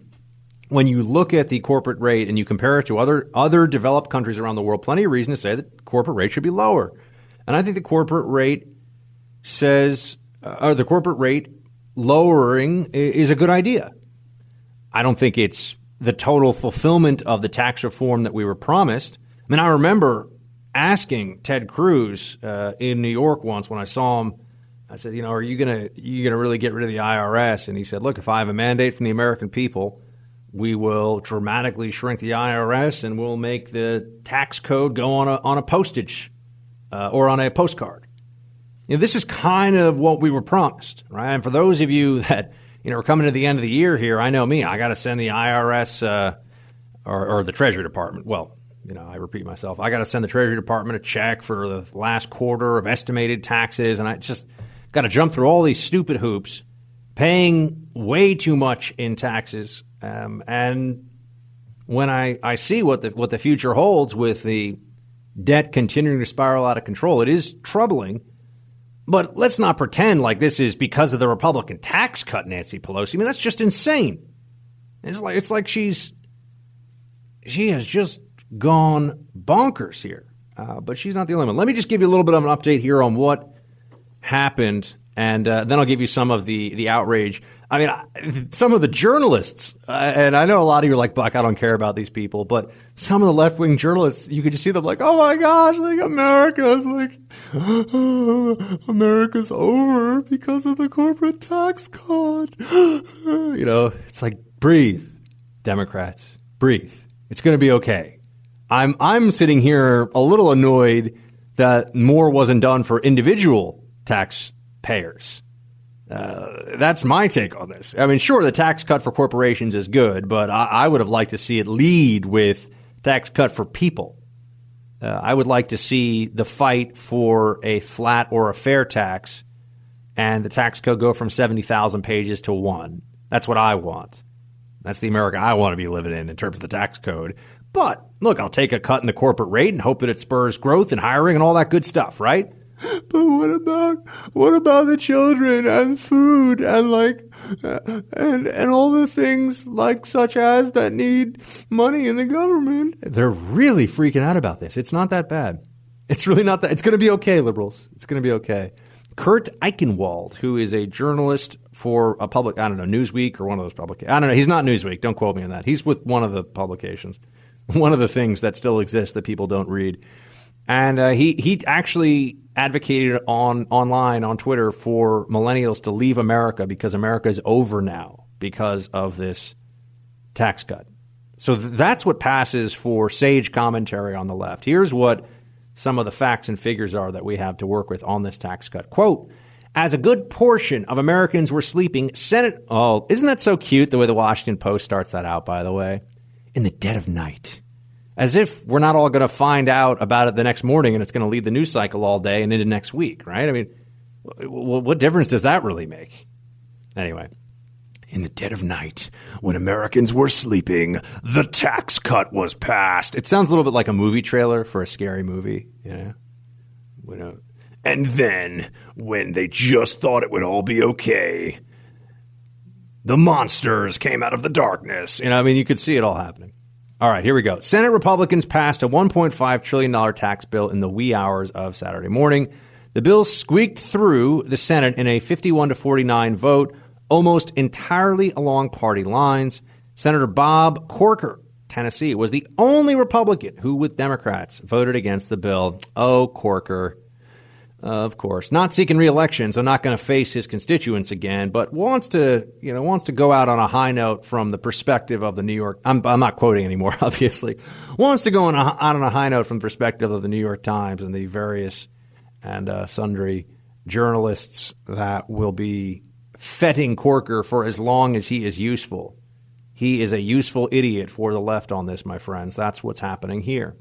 when you look at the corporate rate and you compare it to other other developed countries around the world, plenty of reason to say that corporate rate should be lower. And I think the corporate rate says, uh, or the corporate rate lowering is a good idea. I don't think it's the total fulfillment of the tax reform that we were promised. I mean, I remember asking Ted Cruz uh, in New York once when I saw him. I said, you know, are you gonna you gonna really get rid of the IRS? And he said, look, if I have a mandate from the American people, we will dramatically shrink the IRS and we'll make the tax code go on a on a postage uh, or on a postcard. You know, this is kind of what we were promised, right? And for those of you that you know are coming to the end of the year here, I know me, I got to send the IRS uh, or, or the Treasury Department. Well, you know, I repeat myself. I got to send the Treasury Department a check for the last quarter of estimated taxes, and I just got to jump through all these stupid hoops, paying way too much in taxes. Um, and when I, I see what the what the future holds with the debt continuing to spiral out of control, it is troubling. But let's not pretend like this is because of the Republican tax cut, Nancy Pelosi. I mean, that's just insane. It's like it's like she's she has just gone bonkers here. Uh, but she's not the only one. Let me just give you a little bit of an update here on what happened, and uh, then I'll give you some of the the outrage. I mean, some of the journalists, uh, and I know a lot of you are like, Buck, I don't care about these people, but some of the left wing journalists, you could just see them like, oh my gosh, like America's like, oh, America's over because of the corporate tax cut. you know, it's like, breathe, Democrats, breathe. It's going to be okay. I'm I'm sitting here a little annoyed that more wasn't done for individual taxpayers. Uh, that's my take on this. I mean, sure, the tax cut for corporations is good, but I, I would have liked to see it lead with tax cut for people. Uh, I would like to see the fight for a flat or a fair tax and the tax code go from 70,000 pages to one. That's what I want. That's the America I want to be living in in terms of the tax code. But look, I'll take a cut in the corporate rate and hope that it spurs growth and hiring and all that good stuff, right? But what about what about the children and food and like uh, and and all the things like such as that need money in the government? They're really freaking out about this. It's not that bad. It's really not that. It's going to be okay, liberals. It's going to be okay. Kurt Eichenwald, who is a journalist for a public, I don't know, Newsweek or one of those publications. I don't know. He's not Newsweek. Don't quote me on that. He's with one of the publications, one of the things that still exists that people don't read. And uh, he he actually advocated on online on Twitter for millennials to leave America because America is over now because of this tax cut. So th- that's what passes for sage commentary on the left. Here's what some of the facts and figures are that we have to work with on this tax cut. Quote, as a good portion of Americans were sleeping, Senate. Oh, isn't that so cute the way the Washington Post starts that out, by the way? In the dead of night. As if we're not all going to find out about it the next morning and it's going to lead the news cycle all day and into next week, right? I mean, what difference does that really make? Anyway, in the dead of night, when Americans were sleeping, the tax cut was passed. It sounds a little bit like a movie trailer for a scary movie, you know? And then, when they just thought it would all be okay, the monsters came out of the darkness. You know, I mean, you could see it all happening. All right, here we go. Senate Republicans passed a $1.5 trillion tax bill in the wee hours of Saturday morning. The bill squeaked through the Senate in a 51 to 49 vote, almost entirely along party lines. Senator Bob Corker, Tennessee, was the only Republican who, with Democrats, voted against the bill. Oh, Corker. Of course, not seeking reelection, so not going to face his constituents again, but wants to, you know, wants to go out on a high note from the perspective of the New York. I'm, I'm not quoting anymore, obviously. Wants to go on a, on a high note from the perspective of the New York Times and the various and uh, sundry journalists that will be fetting Corker for as long as he is useful. He is a useful idiot for the left on this, my friends. That's what's happening here.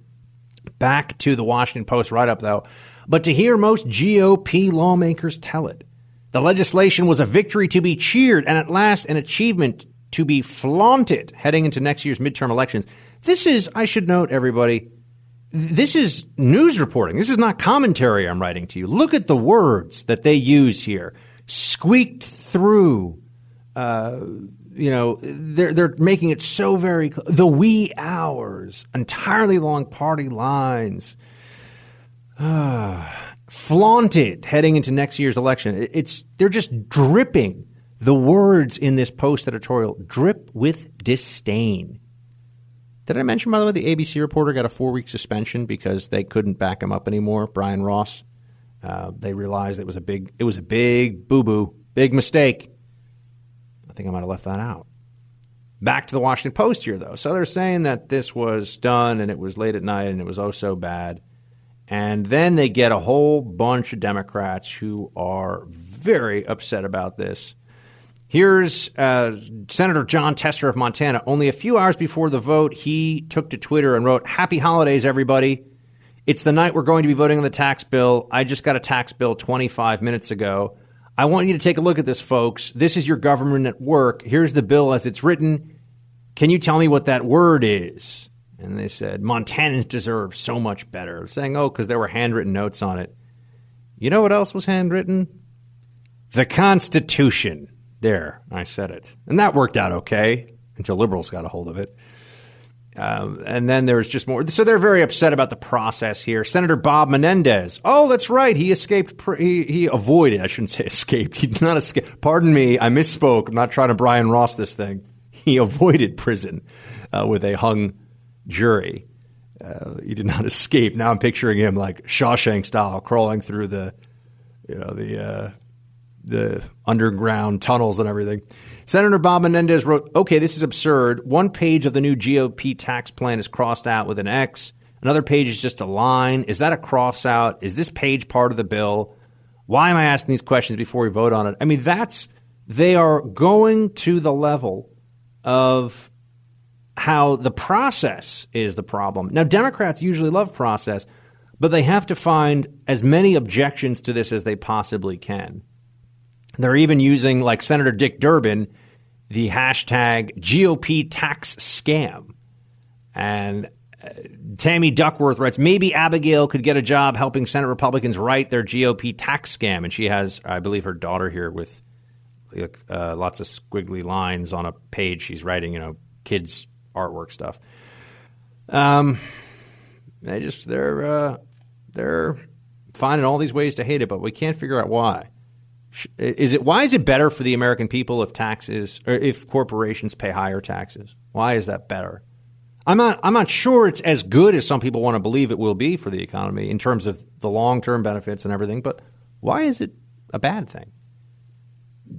Back to the Washington Post write up, though but to hear most GOP lawmakers tell it. The legislation was a victory to be cheered and at last an achievement to be flaunted heading into next year's midterm elections. This is, I should note, everybody, this is news reporting. This is not commentary I'm writing to you. Look at the words that they use here. Squeaked through. Uh, you know, they're they're making it so very the wee hours, entirely along party lines. flaunted heading into next year's election. It's they're just dripping the words in this post editorial drip with disdain. Did I mention, by the way, the ABC reporter got a four week suspension because they couldn't back him up anymore? Brian Ross. Uh, they realized it was a big, it was a big boo boo, big mistake. I think I might have left that out. Back to the Washington Post here, though. So they're saying that this was done and it was late at night and it was oh so bad. And then they get a whole bunch of Democrats who are very upset about this. Here's uh, Senator Jon Tester of Montana. Only a few hours before the vote, he took to Twitter and wrote, Happy holidays, everybody. It's the night we're going to be voting on the tax bill. I just got a tax bill 25 minutes ago. I want you to take a look at this, folks. This is your government at work. Here's the bill as it's written. Can you tell me what that word is? And they said, Montanans deserve so much better. Saying, oh, because there were handwritten notes on it. You know what else was handwritten? The Constitution. There, I said it. And that worked out okay until liberals got a hold of it. Um, and then there's just more. So they're very upset about the process here. Senator Bob Menendez. Oh, that's right. He escaped. he, he avoided. I shouldn't say escaped. He did not escape. Pardon me. I misspoke. I'm not trying to Brian Ross this thing. He avoided prison uh, with a hung jury. Uh, he did not escape. Now I'm picturing him like Shawshank style, crawling through the, you know, the uh, the underground tunnels and everything. Senator Bob Menendez wrote, "Okay, this is absurd. One page of the new GOP tax plan is crossed out with an X. Another page is just a line. Is that a cross out? Is this page part of the bill? Why am I asking these questions before we vote on it? I mean, that's they are going to the level of how the process is the problem. Now, Democrats usually love process, but they have to find as many objections to this as they possibly can. They're even using, like Senator Dick Durbin, the hashtag GOP tax scam. And uh, Tammy Duckworth writes, maybe Abigail could get a job helping Senate Republicans write their GOP tax scam. And she has, I believe, her daughter here with uh, lots of squiggly lines on a page. She's writing, you know, kids' artwork stuff. Um, they just they're uh, they're finding all these ways to hate it, but we can't figure out why. Is it why is it better for the American people if taxes or if corporations pay higher taxes? Why is that better? I'm not I'm not sure it's as good as some people want to believe it will be for the economy in terms of the long term benefits and everything, but why is it a bad thing?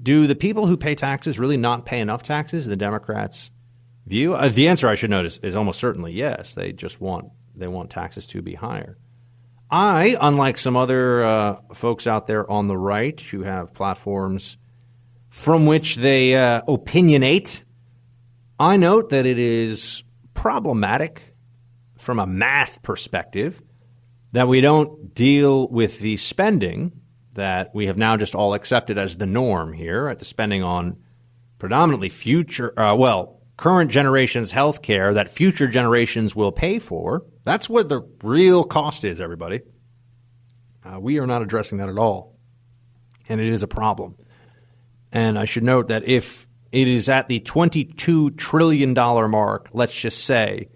Do the people who pay taxes really not pay enough taxes? The Democrats view? Uh, the answer I should notice is almost certainly yes. They just want they want taxes to be higher. I, unlike some other uh, folks out there on the right who have platforms from which they uh, opinionate, I note that it is problematic from a math perspective that we don't deal with the spending that we have now just all accepted as the norm here at the spending on predominantly future, uh, well, current generation's health care that future generations will pay for. That's what the real cost is, everybody. Uh, we are not addressing that at all. And it is a problem. And I should note that if it is at the $22 trillion mark, let's just say,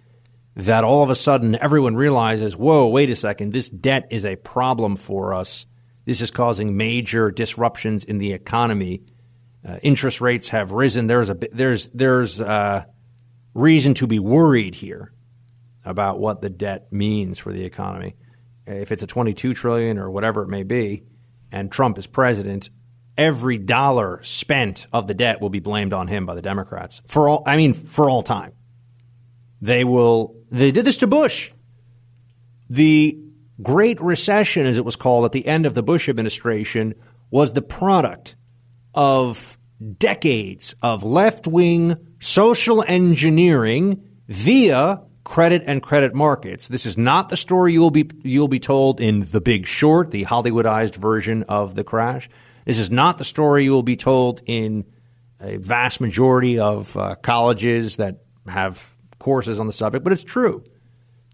that all of a sudden everyone realizes, whoa, wait a second, this debt is a problem for us. This is causing major disruptions in the economy uh, interest rates have risen. There's a there's there's uh, reason to be worried here about what the debt means for the economy. If it's a 22 trillion or whatever it may be, and Trump is president, every dollar spent of the debt will be blamed on him by the Democrats for all. I mean, for all time. They will. They did this to Bush. The Great Recession, as it was called at the end of the Bush administration, was the product of decades of left wing social engineering via credit and credit markets. This is not the story you will be you'll be told in The Big Short, the Hollywoodized version of the crash. This is not the story you will be told in a vast majority of uh, colleges that have courses on the subject, but it's true.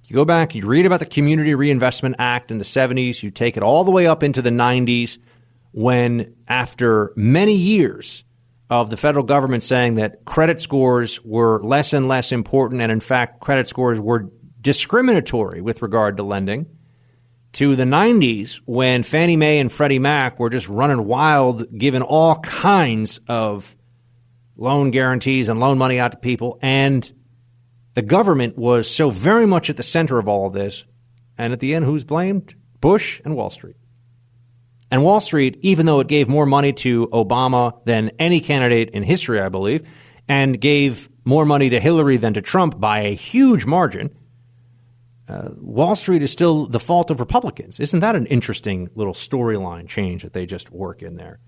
You go back, you read about the Community Reinvestment Act in the 70s, you take it all the way up into the 90s when, after many years of the federal government saying that credit scores were less and less important, and in fact, credit scores were discriminatory with regard to lending, to the 90s when Fannie Mae and Freddie Mac were just running wild, giving all kinds of loan guarantees and loan money out to people. And the government was so very much at the center of all of this. And at the end, who's blamed? Bush and Wall Street. And Wall Street, even though it gave more money to Obama than any candidate in history, I believe, and gave more money to Hillary than to Trump by a huge margin, uh, Wall Street is still the fault of Republicans. Isn't that an interesting little storyline change that they just work in there?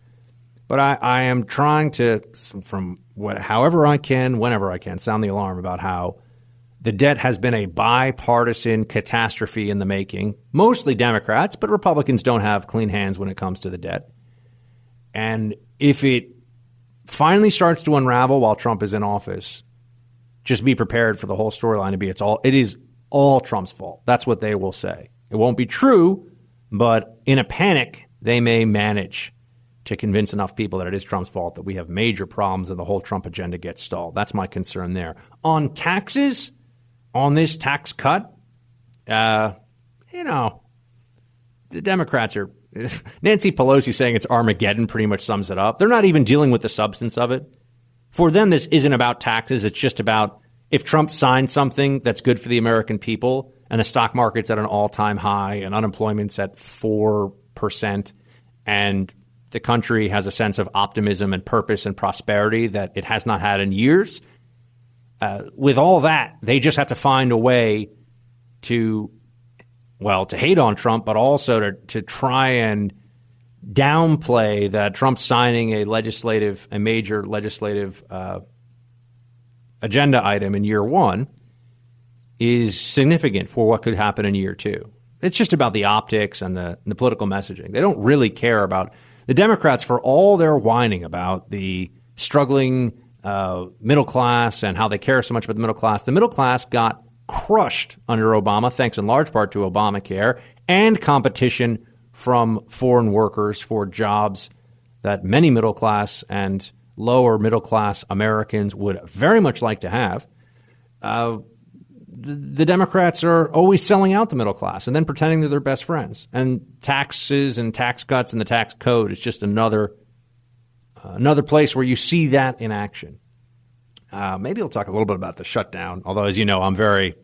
But I, I am trying to, from what, however I can, whenever I can, sound the alarm about how the debt has been a bipartisan catastrophe in the making, mostly Democrats, but Republicans don't have clean hands when it comes to the debt. And if it finally starts to unravel while Trump is in office, just be prepared for the whole storyline to be it's all it is all Trump's fault. That's what they will say. It won't be true, but in a panic, they may manage to convince enough people that it is Trump's fault that we have major problems and the whole Trump agenda gets stalled. That's my concern there. On taxes, on this tax cut, uh, you know, the Democrats are. Nancy Pelosi saying it's Armageddon pretty much sums it up. They're not even dealing with the substance of it. For them, this isn't about taxes. It's just about if Trump signs something that's good for the American people and the stock market's at an all time high and unemployment's at 4%, and the country has a sense of optimism and purpose and prosperity that it has not had in years, uh, with all that, they just have to find a way to, well, to hate on Trump, but also to, to try and downplay that Trump signing a legislative, a major legislative uh, agenda item in year one is significant for what could happen in year two. It's just about the optics and the, the political messaging. They don't really care about the Democrats for all their whining about the struggling uh, middle class and how they care so much about the middle class. The middle class got crushed under Obama, thanks in large part to Obamacare and competition from foreign workers for jobs that many middle class and lower middle class Americans would very much like to have. Uh, the Democrats are always selling out the middle class and then pretending they're their best friends. And taxes and tax cuts and the tax code is just another another place where you see that in action. Uh, maybe we'll talk a little bit about the shutdown. Although, as you know, I'm very.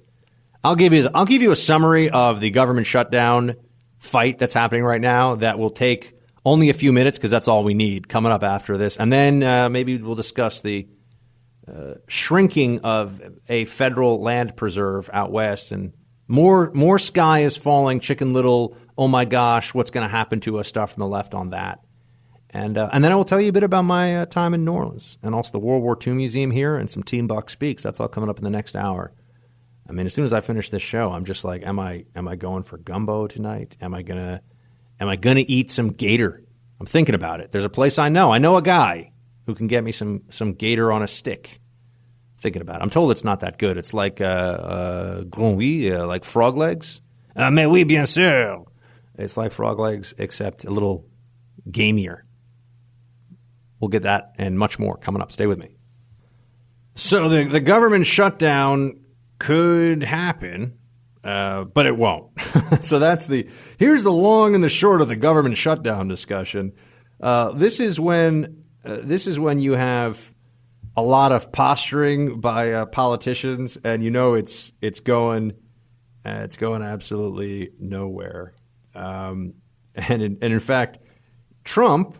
I'll give you. The, I'll give you a summary of the government shutdown fight that's happening right now that will take only a few minutes because that's all we need coming up after this. And then uh, maybe we'll discuss the uh, shrinking of a federal land preserve out west and more more sky is falling chicken little oh my gosh what's going to happen to us stuff from the left on that and uh, and then I will tell you a bit about my uh, time in New Orleans and also the World War II Museum here and some Team Buck Speaks. That's all coming up in the next hour. I mean, as soon as I finish this show, I'm just like, am I am I going for gumbo tonight? Am I gonna am I gonna eat some gator? I'm thinking about it. There's a place I know. I know a guy who can get me some some gator on a stick. Thinking about it. I'm told it's not that good. It's like uh, uh, grenouille, uh, like frog legs. Uh, mais oui, bien sûr. It's like frog legs, except a little gamier. We'll get that and much more coming up. Stay with me. So the the government shutdown could happen, uh, but it won't. so that's the here's the long and the short of the government shutdown discussion. Uh, this is when uh, this is when you have a lot of posturing by uh, politicians, and you know it's it's going uh, it's going absolutely nowhere. Um, and in, and in fact, Trump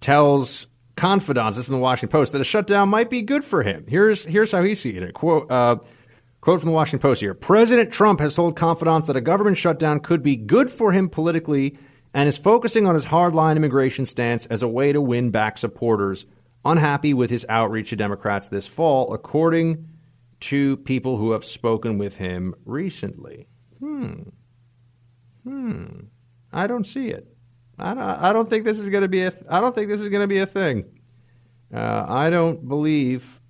tells confidants, this is from the Washington Post, that a shutdown might be good for him. Here's here's how he sees it. Quote. Uh, Quote from the Washington Post here President Trump has told confidants that a government shutdown could be good for him politically and is focusing on his hardline immigration stance as a way to win back supporters unhappy with his outreach to Democrats this fall, according to people who have spoken with him recently. Hmm. Hmm. I don't see it. I don't, I don't think this is going to be a. I don't think this is going to be a thing. Uh, I don't believe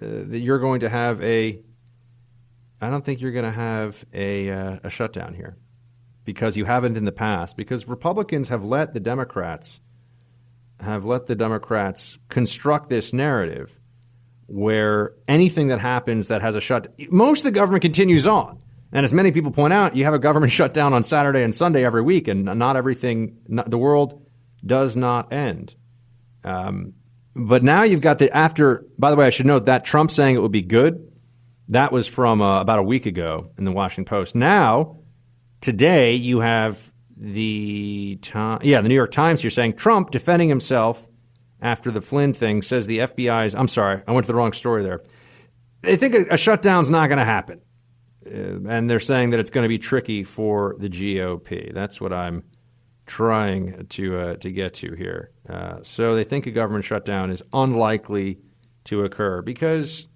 uh, that you're going to have a I don't think you're going to have a, uh, a shutdown here because you haven't in the past. Because Republicans have let the Democrats have let the Democrats construct this narrative where anything that happens that has a shut, most of the government continues on. And as many people point out, you have a government shutdown on Saturday and Sunday every week, and not everything, not, the world does not end. Um, but now you've got the after. By the way, I should note that Trump saying it would be good that was from uh, about a week ago in the Washington Post. Now, today, you have the time, yeah, the New York Times. You're saying Trump defending himself after the Flynn thing says the FBI's. I'm sorry, I went to the wrong story there. They think a, a shutdown's not going to happen, and they're saying that it's going to be tricky for the GOP. That's what I'm trying to uh, to get to here. Uh, so they think a government shutdown is unlikely to occur because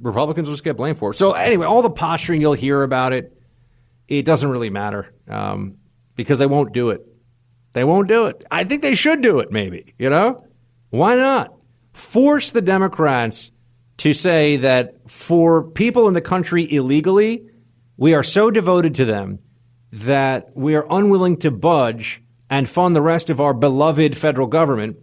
Republicans will just get blamed for it. So anyway, all the posturing you'll hear about it, it doesn't really matter um, because they won't do it. They won't do it. I think they should do it. Maybe you know why not force the Democrats to say that for people in the country illegally, we are so devoted to them that we are unwilling to budge and fund the rest of our beloved federal government.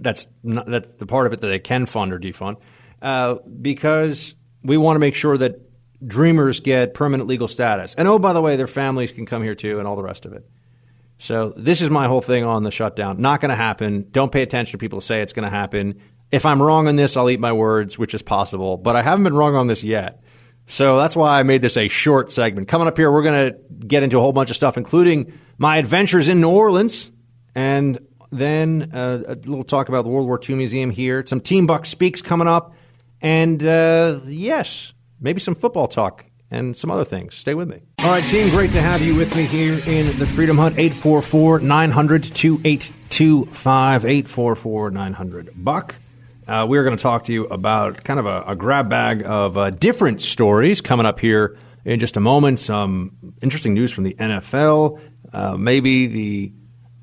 That's not, that's the part of it that they can fund or defund uh, because we want to make sure that dreamers get permanent legal status. And oh, by the way, their families can come here too, and all the rest of it. So this is my whole thing on the shutdown. Not going to happen. Don't pay attention to people who say it's going to happen. If I'm wrong on this, I'll eat my words, which is possible. But I haven't been wrong on this yet. So that's why I made this a short segment. Coming up here, we're going to get into a whole bunch of stuff, including my adventures in New Orleans and then uh, a little talk about the World War II Museum here. Some Team Buck Speaks coming up. And uh, yes, maybe some football talk. and some other things. Stay with me. All right, team, great to have you with me here in the Freedom Hunt, 844 900 2825. 844 900 Buck. Uh, we're going to talk to you about kind of a, a grab bag of uh, different stories coming up here in just a moment. Some interesting news from the NFL, uh, maybe the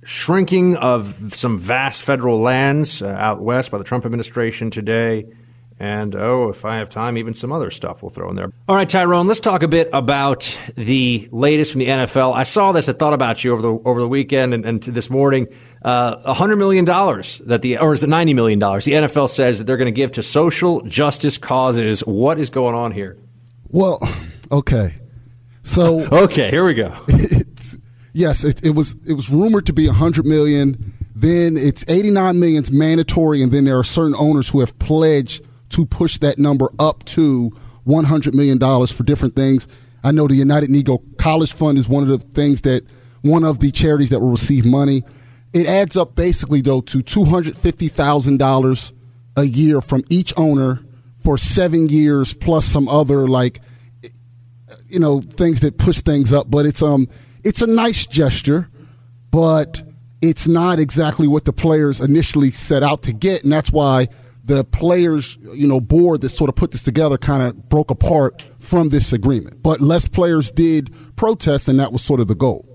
shrinking of some vast federal lands uh, out west by the Trump administration today. And oh, if I have time, even some other stuff we'll throw in there. All right, Tyrone, let's talk a bit about the latest from the NFL. I saw this, I thought about you over the over the weekend and, and this morning. Uh, $100 million that the, or is it $90 million? The NFL says that they're going to give to social justice causes. What is going on here? Well, okay. So, okay, here we go. yes, it, it, was it was rumored to be 100 million. Then it's 89 million is mandatory, and then there are certain owners who have pledged to push that number up to 100 million dollars for different things. I know the United Negro College Fund is one of the things that one of the charities that will receive money. It adds up basically though to two hundred fifty thousand dollars a year from each owner for seven years plus some other like you know things that push things up. But it's um it's a nice gesture, but it's not exactly what the players initially set out to get, and that's why the players you know board that sort of put this together kind of broke apart from this agreement. But less players did protest, and that was sort of the goal.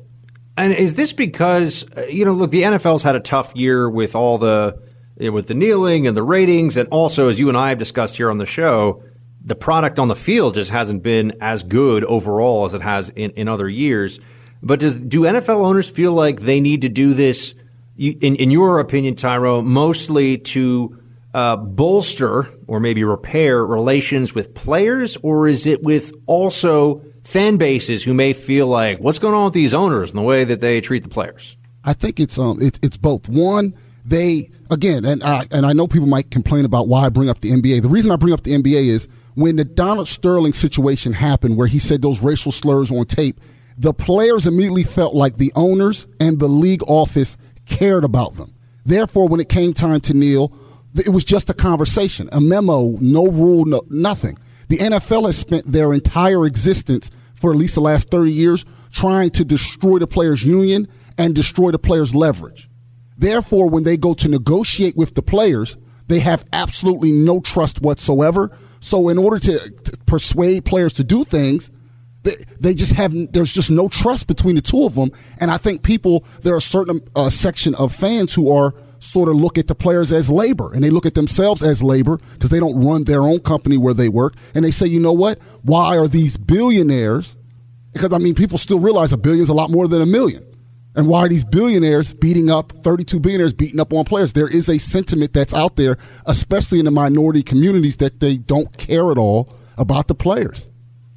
And is this because uh, you know, look, the NFL's had a tough year with all the you know, with the kneeling and the ratings, and also as you and I have discussed here on the show, the product on the field just hasn't been as good overall as it has in, in other years. But does do NFL owners feel like they need to do this? In, in your opinion, Tyro, mostly to uh, bolster or maybe repair relations with players, or is it with also fan bases who may feel like what's going on with these owners and the way that they treat the players? I think it's um it, it's both. One, they again, and I and I know people might complain about why I bring up the NBA. The reason I bring up the NBA is when the Donald Sterling situation happened, where he said those racial slurs on tape, the players immediately felt like the owners and the league office cared about them. Therefore, when it came time to kneel, it was just a conversation, a memo, no rule, no, nothing. The NFL has spent their entire existence for at least the last 30 years trying to destroy the players' union and destroy the players' leverage. Therefore, when they go to negotiate with the players, they have absolutely no trust whatsoever. So, in order to, to persuade players to do things, they, they, just have there's just no trust between the two of them. And I think people there are a certain uh, section of fans who are sort of look at the players as labor and they look at themselves as labor because they don't run their own company where they work and they say you know what? Why are these billionaires because i mean people still realize a billion is a lot more than a million. And why are these billionaires beating up 32 billionaires beating up on players? There is a sentiment that's out there especially in the minority communities that they don't care at all about the players.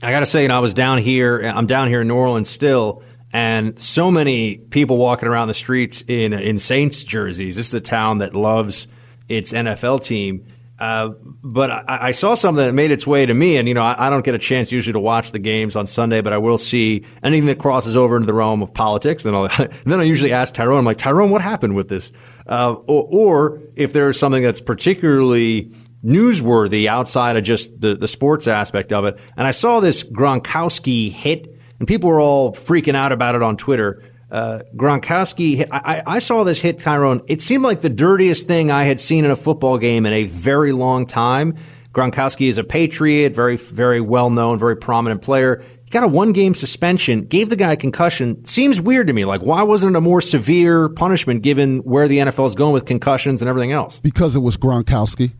I gotta say you know, i was down here i'm down here in new orleans still and so many people walking around the streets in in Saints jerseys. This is a town that loves its NFL team. Uh, but I, I, saw something that made its way to me, and you know I, I, don't get a chance usually to watch the games on Sunday, but I will see anything that crosses over into the realm of politics. Then, I'll, then I usually ask Tyrone, I'm like Tyrone, what happened with this? Uh, or, or, if there's something that's particularly newsworthy outside of just the, the sports aspect of it. And I saw this Gronkowski hit and people were all freaking out about it on Twitter. Uh, Gronkowski, I, I, saw this hit Tyrone. It seemed like the dirtiest thing I had seen in a football game in a very long time. Gronkowski is a Patriot, very, very well known, very prominent player. He got a one game suspension, gave the guy a concussion. Seems weird to me. Like, why wasn't it a more severe punishment given where the NFL is going with concussions and everything else? Because it was Gronkowski.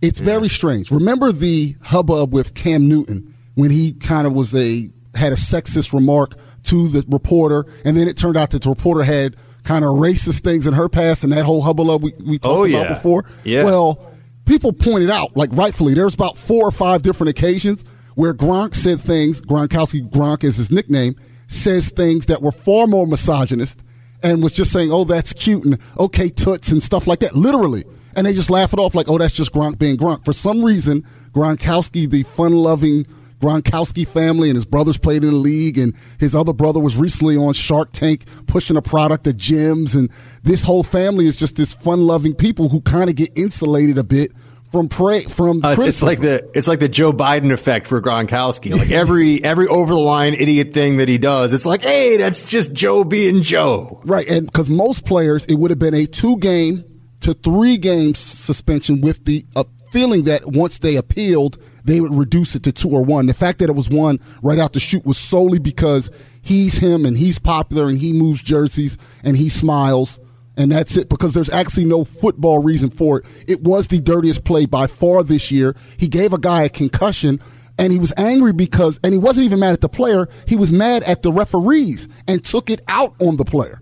It's yeah. very strange. Remember the hubbub with Cam Newton when he kind of was a had a sexist remark to the reporter, and then it turned out that the reporter had kind of racist things in her past, and that whole hubbub we, we talked oh, yeah. about before. Yeah. Well, people pointed out, like rightfully, there's about four or five different occasions where Gronk said things. Gronkowski, Gronk is his nickname, says things that were far more misogynist, and was just saying, "Oh, that's cute," and "Okay, toots," and stuff like that, literally. And they just laugh it off like, "Oh, that's just Gronk being Gronk." For some reason, Gronkowski, the fun-loving Gronkowski family and his brothers played in the league, and his other brother was recently on Shark Tank pushing a product at gyms. And this whole family is just this fun loving people who kind of get insulated a bit from pray from Uh, it's, it's like the it's like the Joe Biden effect for Gronkowski. Like every every over the line idiot thing that he does, it's like, hey, that's just Joe being Joe. Right, and because most players, it would have been a two game to three game suspension with the uh, feeling that once they appealed, they would reduce it to two or one. The fact that it was one right out the chute was solely because he's him and he's popular and he moves jerseys and he smiles. And that's it because there's actually no football reason for it. It was the dirtiest play by far this year. He gave a guy a concussion and he was angry because, and he wasn't even mad at the player, he was mad at the referees and took it out on the player.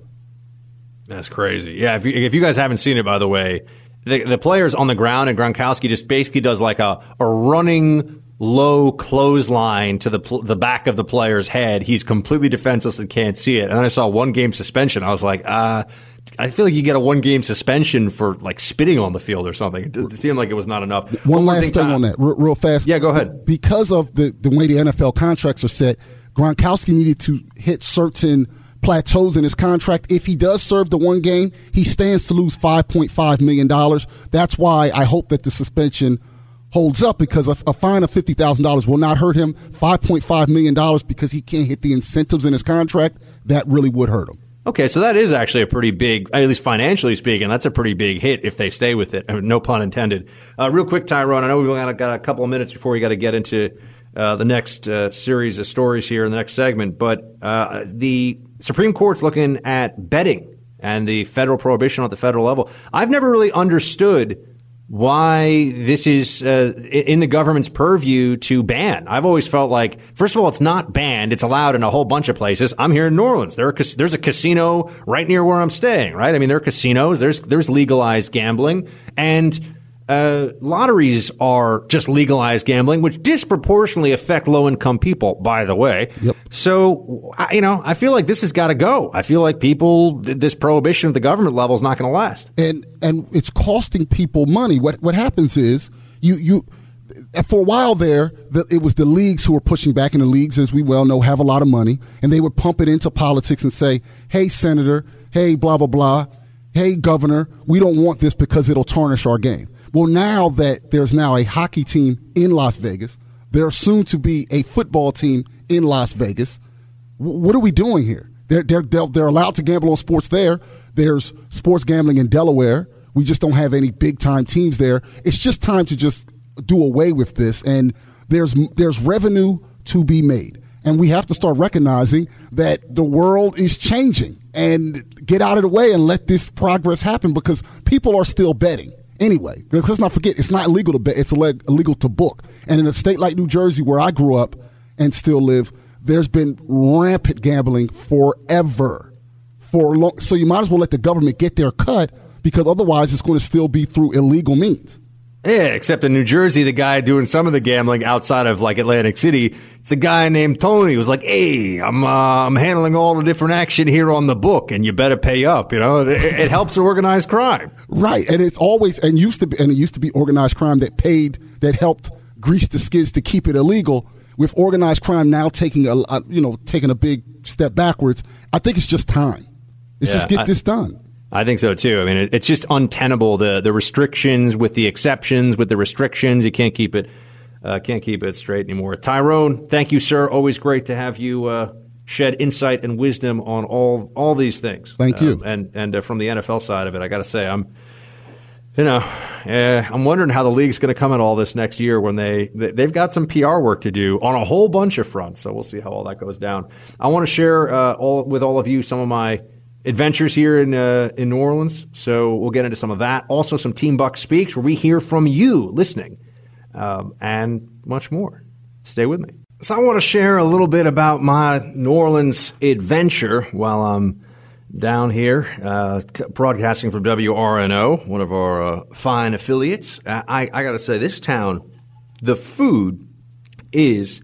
That's crazy. Yeah, if you, if you guys haven't seen it, by the way, the, the player's on the ground and Gronkowski just basically does like a, a running low clothesline to the pl- the back of the player's head. He's completely defenseless and can't see it. And then I saw one game suspension. I was like, uh, I feel like you get a one game suspension for like spitting on the field or something. It, it seemed like it was not enough. One, more last thing on that, real, real fast. Yeah, go ahead. Because of the, the way the NFL contracts are set, Gronkowski needed to hit certain plateaus in his contract. If he does serve the one game, he stands to lose $5.5 million. That's why I hope that the suspension holds up because a, a fine of $50,000 will not hurt him. $5.5 million because he can't hit the incentives in his contract, that really would hurt him. Okay, so that is actually a pretty big, at least financially speaking, that's a pretty big hit if they stay with it. Uh, No pun intended. Uh, real quick, Tyrone, I know we've got, got a couple of minutes before we got to get into uh, the next uh, series of stories here in the next segment, but uh, the Supreme Court's looking at betting and the federal prohibition at the federal level. I've never really understood why this is uh, in the government's purview to ban. I've always felt like, first of all, it's not banned; it's allowed in a whole bunch of places. I'm here in New Orleans. There are, there's a casino right near where I'm staying. Right? I mean, there are casinos. There's there's legalized gambling, and uh, lotteries are just legalized gambling, which disproportionately affect low income people. By the way, yep. So I, you know, I feel like this has got to go. I feel like people, th- this prohibition at the government level is not going to last. and and it's costing people money. What what happens is you you for a while there, the, it was the leagues who were pushing back, and the leagues, as we well know, have a lot of money, and they would pump it into politics and say, "Hey, senator, hey, blah blah blah, hey, governor, we don't want this because it'll tarnish our game." Well, now that there's now a hockey team in Las Vegas, there's soon to be a football team in Las Vegas. W- what are we doing here? They're, they're, they're, allowed to gamble on sports there. There's sports gambling in Delaware. We just don't have any big time teams there. It's just time to just do away with this. And there's there's revenue to be made, and we have to start recognizing that the world is changing and get out of the way and let this progress happen because people are still betting anyway. Let's not forget, it's not illegal to bet; it's illegal to book. And in a state like New Jersey, where I grew up and still live, there's been rampant gambling forever. For long, so you might as well let the government get their cut because otherwise it's going to still be through illegal means. Yeah, except in New Jersey, the guy doing some of the gambling outside of like Atlantic City, it's a guy named Tony who was like, "Hey, I'm uh, I'm handling all the different action here on the book, and you better pay up." You know, it, it helps organized crime. Right, and it's always and used to be and it used to be organized crime that paid that helped grease the skids to keep it illegal. With organized crime now taking a, a you know taking a big step backwards, I think it's just time. Let's just get I- this done. I think so too. I mean, it, it's just untenable the the restrictions with the exceptions with the restrictions. You can't keep it uh, can't keep it straight anymore. Tyrone, thank you, sir. Always great to have you uh, shed insight and wisdom on all all these things. Thank you. Um, and and uh, from the NFL side of it, I got to say, I'm you know, uh, I'm wondering how the league's going to come at all this next year when they they- they've got some PR work to do on a whole bunch of fronts. So we'll see how all that goes down. I want to share uh, all with all of you some of my adventures here in uh, in New Orleans. So we'll get into some of that. Also, some Team Buck speaks where we hear from you listening, um, and much more. Stay with me. So I want to share a little bit about my New Orleans adventure while I'm down here, uh, broadcasting from WRNO, one of our uh, fine affiliates. I, I, I got to say, this town, the food is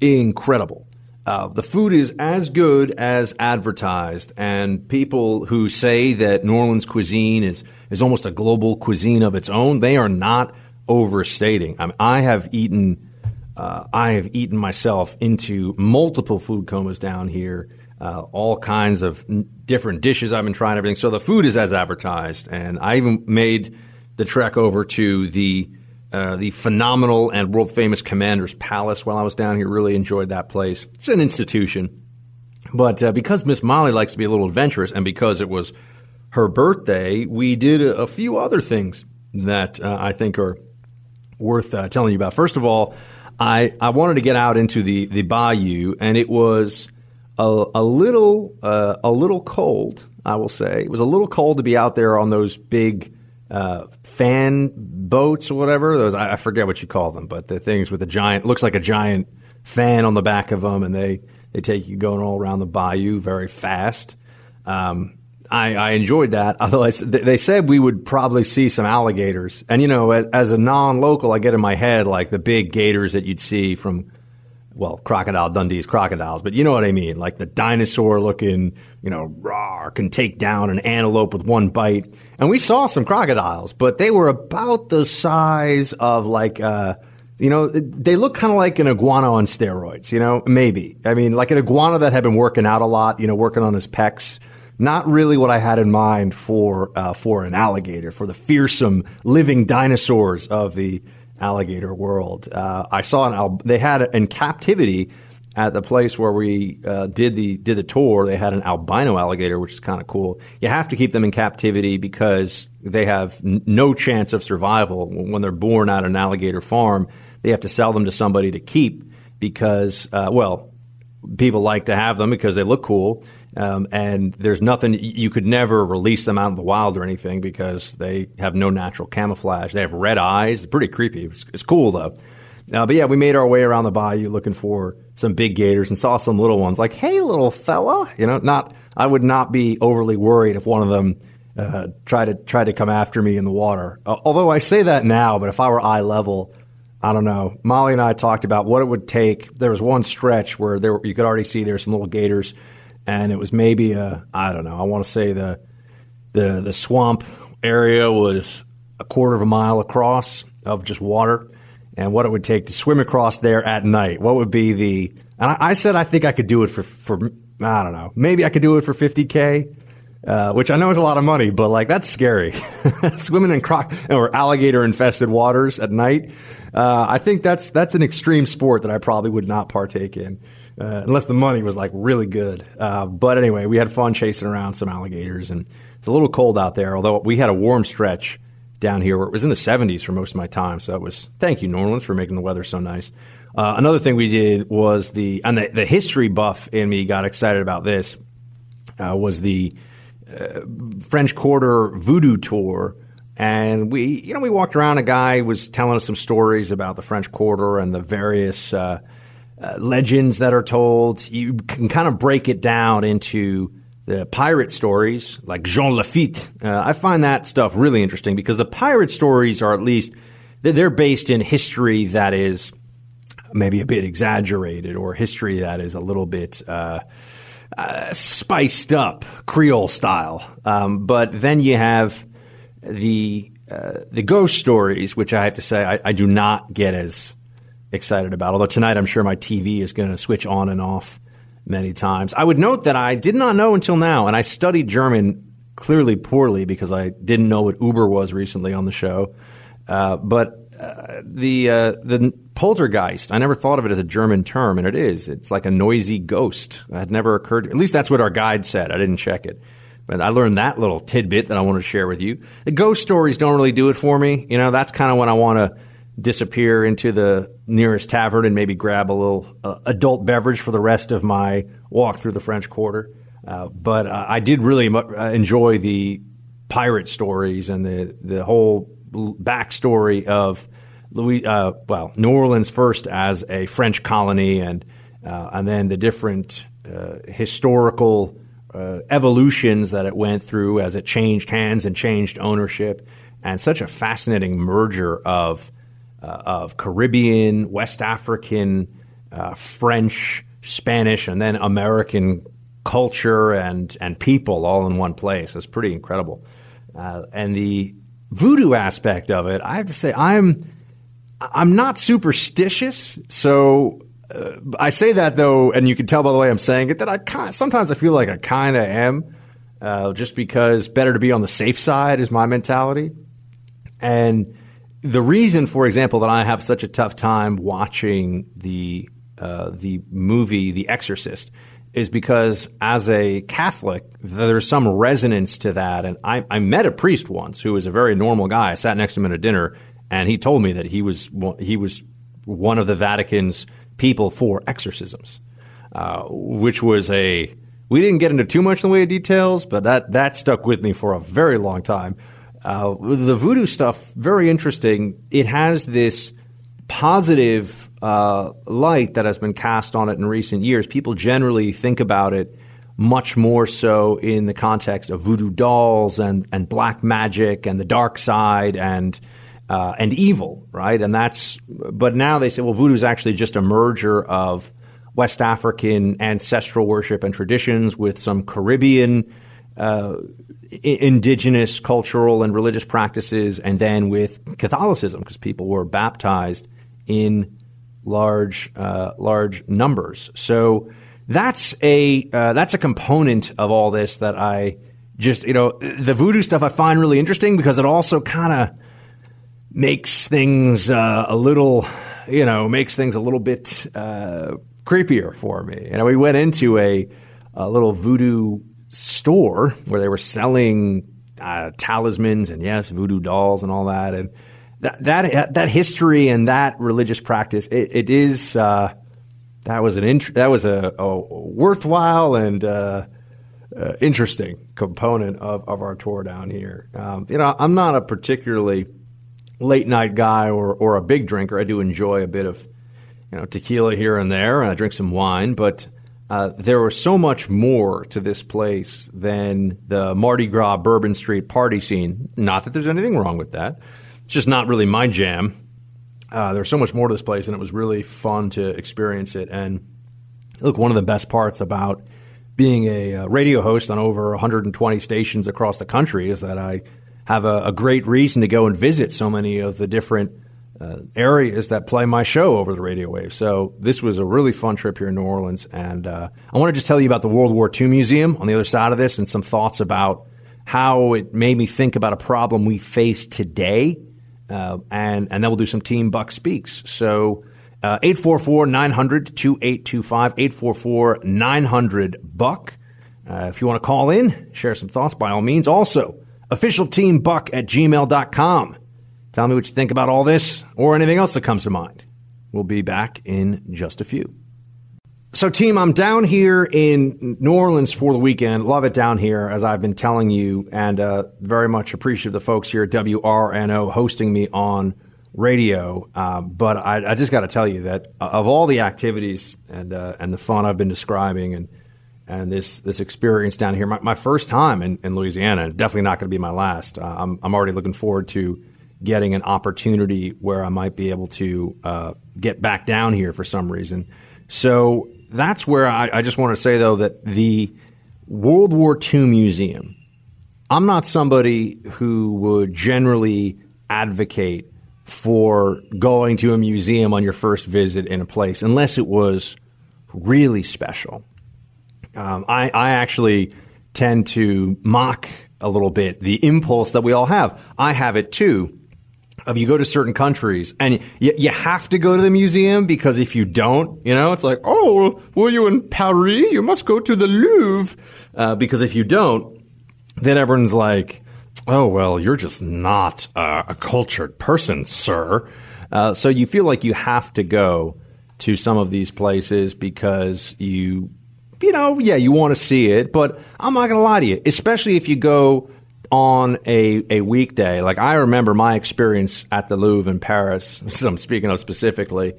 incredible. Uh, the food is as good as advertised, and people who say that New Orleans cuisine is, is almost a global cuisine of its own, they are not overstating. I, mean, I have eaten uh, I have eaten myself into multiple food comas down here, uh, all kinds of n- different dishes I've been trying, everything. So the food is as advertised, and I even made the trek over to the uh, the phenomenal and world famous Commander's Palace while I was down here. Really enjoyed that place. It's an institution. But uh, because Miss Molly likes to be a little adventurous and because it was her birthday, we did a, a few other things that uh, I think are worth uh, telling you about. First of all, I, I wanted to get out into the, the bayou, and it was a, a little uh, a little cold. I will say it was a little cold to be out there on those big fan boats or whatever. Those I, I forget what you call them, but the things with a giant looks like a giant fan on the back of them, and they they take you going all around the bayou very fast. Um, I, I, enjoyed that. Although they said we would probably see some alligators, and you know, as, as, a non-local, I get in my head like the big gators that you'd see from, well, Crocodile Dundee's crocodiles, but you know what I mean, like the dinosaur-looking, you know, can take down an antelope with one bite. And we saw some crocodiles, but they were about the size of like. Uh, you know, they look kind of like an iguana on steroids, you know, maybe. I mean, like an iguana that had been working out a lot, you know, working on his pecs. Not really what I had in mind for, uh, for an alligator, for the fearsome living dinosaurs of the alligator world. Uh, I saw an, al- they had in captivity at the place where we uh, did the did the tour, they had an albino alligator, which is kind of cool. You have to keep them in captivity because they have n- no chance of survival when they're born at an alligator farm they have to sell them to somebody to keep because, uh, well, people like to have them because they look cool. Um, and there's nothing you could never release them out in the wild or anything because they have no natural camouflage. They have red eyes. It's pretty creepy. It's, it's cool though. Uh, but yeah, we made our way around the bayou looking for some big gators and saw some little ones. Like, hey, little fella, you know, not. I would not be overly worried if one of them uh, tried to try to come after me in the water. Uh, although I say that now, but if I were eye level, I don't know. Molly and I talked about what it would take. There was one stretch where there you could already see there there's some little gators, and it was maybe a I don't know. I want to say the the the swamp area was a quarter of a mile across of just water, and what it would take to swim across there at night. What would be the? And I, I said I think I could do it for for I don't know. Maybe I could do it for 50k. Uh, which I know is a lot of money, but like that's scary. Swimming in croc or alligator infested waters at night. Uh, I think that's that's an extreme sport that I probably would not partake in. Uh, unless the money was like really good. Uh, but anyway, we had fun chasing around some alligators, and it's a little cold out there. Although we had a warm stretch down here where it was in the 70s for most of my time. So it was thank you, New Orleans, for making the weather so nice. Uh, another thing we did was the and the, the history buff in me got excited about this uh, was the uh, French Quarter Voodoo Tour. And we, you know, we walked around. A guy was telling us some stories about the French Quarter and the various uh, uh, legends that are told. You can kind of break it down into the pirate stories, like Jean Lafitte. Uh, I find that stuff really interesting because the pirate stories are at least they're based in history that is maybe a bit exaggerated or history that is a little bit uh, uh, spiced up Creole style. Um, but then you have the uh, the ghost stories, which I have to say I, I, do not get as excited about. Although tonight I'm sure my TV is going to switch on and off many times. I would note that I did not know until now, and I studied German clearly poorly because I didn't know what Uber was recently on the show. Uh, but uh, the uh, the poltergeist. I never thought of it as a German term, and it is. It's like a noisy ghost. It had never occurred. At least that's what our guide said. I didn't check it, but I learned that little tidbit that I want to share with you. The ghost stories don't really do it for me. You know, that's kind of when I want to disappear into the nearest tavern and maybe grab a little uh, adult beverage for the rest of my walk through the French Quarter. Uh, but uh, I did really enjoy the pirate stories and the the whole backstory of Louis, uh, well, New Orleans first as a French colony, and uh, and then the different uh, historical uh, evolutions that it went through as it changed hands and changed ownership, and such a fascinating merger of uh, of Caribbean, West African, uh, French, Spanish, and then American culture and and people all in one place. It's pretty incredible, and the voodoo aspect of it, I have to say, I'm I'm not superstitious, so uh, I say that though, and you can tell by the way I'm saying it that I kind sometimes I feel like I kind of am, uh, just because better to be on the safe side is my mentality, and the reason, for example, that I have such a tough time watching the uh, the movie The Exorcist is because as a Catholic, there's some resonance to that. And I, I met a priest once who was a very normal guy. I sat next to him at a dinner, and he told me that he was he was one of the Vatican's people for exorcisms, uh, which was a we didn't get into too much in the way of details, but that that stuck with me for a very long time. Uh, the voodoo stuff, very interesting. It has this positive uh, light that has been cast on it in recent years. People generally think about it much more so in the context of voodoo dolls and, and black magic and the dark side and uh, and evil, right? And that's but now they say, well, voodoo is actually just a merger of West African ancestral worship and traditions with some Caribbean uh, indigenous cultural and religious practices, and then with Catholicism, because people were baptized in large uh, large numbers. So that's a uh, that's a component of all this that I just you know the voodoo stuff I find really interesting because it also kind of makes things uh, a little you know makes things a little bit uh, creepier for me. And we went into a, a little voodoo store where they were selling uh, talismans and yes, voodoo dolls and all that. And that that that history and that religious practice, it, it is uh, that was an int- that was a, a worthwhile and uh, uh, interesting component of, of our tour down here. Um, you know, I'm not a particularly late night guy or or a big drinker. I do enjoy a bit of you know tequila here and there, and I drink some wine, but uh, there was so much more to this place than the Mardi Gras Bourbon Street party scene. Not that there's anything wrong with that. It's just not really my jam. Uh, there's so much more to this place, and it was really fun to experience it. And look, one of the best parts about being a, uh, radio host on over 120 stations across the country is that I have a, a great reason to go and visit so many of the different uh, areas that play my show over the radio wave. So this was a really fun trip here in New Orleans, and uh, I want to just tell you about the World War II Museum on the other side of this, and some thoughts about how it made me think about a problem we face today, uh, and and then we'll do some Team Buck speaks. So. Uh, 844 900 2825, 844 900 Buck. Uh, if you want to call in, share some thoughts by all means. Also, official team buck at gmail.com. Tell me what you think about all this or anything else that comes to mind. We'll be back in just a few. So, team, I'm down here in New Orleans for the weekend. Love it down here, as I've been telling you, and uh, very much appreciate the folks here at WRNO hosting me on radio. Uh, but I, I just got to tell you that of all the activities and uh, and the fun I've been describing, and and this this experience down here, my, my first time in, in Louisiana, definitely not going to be my last. Uh, I'm I'm already looking forward to getting an opportunity where I might be able to uh, get back down here for some reason. So that's where I, I just want to say, though, that the World War II Museum, I'm not somebody who would generally advocate for going to a museum on your first visit in a place unless it was really special. Um, I, I actually tend to mock a little bit the impulse that we all have. I have it too of you go to certain countries and you, you have to go to the museum because if you don't, you know, it's like, oh, were you in Paris? You must go to the Louvre. Uh, because if you don't, then everyone's like, oh, well, you're just not uh, a cultured person, sir. Uh, so you feel like you have to go to some of these places because you, you know, yeah, you want to see it. But I'm not going to lie to you, especially if you go on a, a weekday. Like I remember my experience at the Louvre in Paris. I'm speaking of specifically,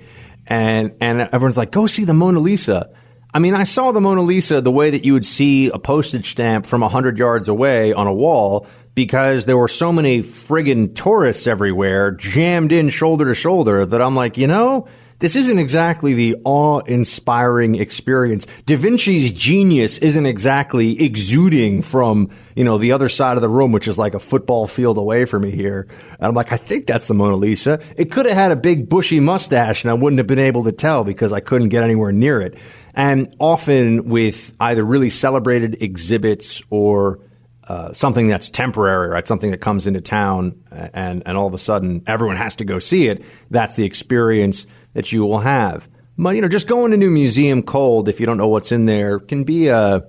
and and everyone's like, "Go see the Mona Lisa." I mean, I saw the Mona Lisa the way that you would see a postage stamp from 100 yards away on a wall because there were so many friggin' tourists everywhere jammed in shoulder to shoulder that I'm like, you know, this isn't exactly the awe-inspiring experience. Da Vinci's genius isn't exactly exuding from, you know, the other side of the room, which is like a football field away from me here. And I'm like, I think that's the Mona Lisa. It could have had a big bushy mustache and I wouldn't have been able to tell because I couldn't get anywhere near it. And often with either really celebrated exhibits or uh, something that's temporary, right? Something that comes into town and, and all of a sudden everyone has to go see it. That's the experience that you will have. But, you know, just going to New Museum cold, if you don't know what's in there, can be uh,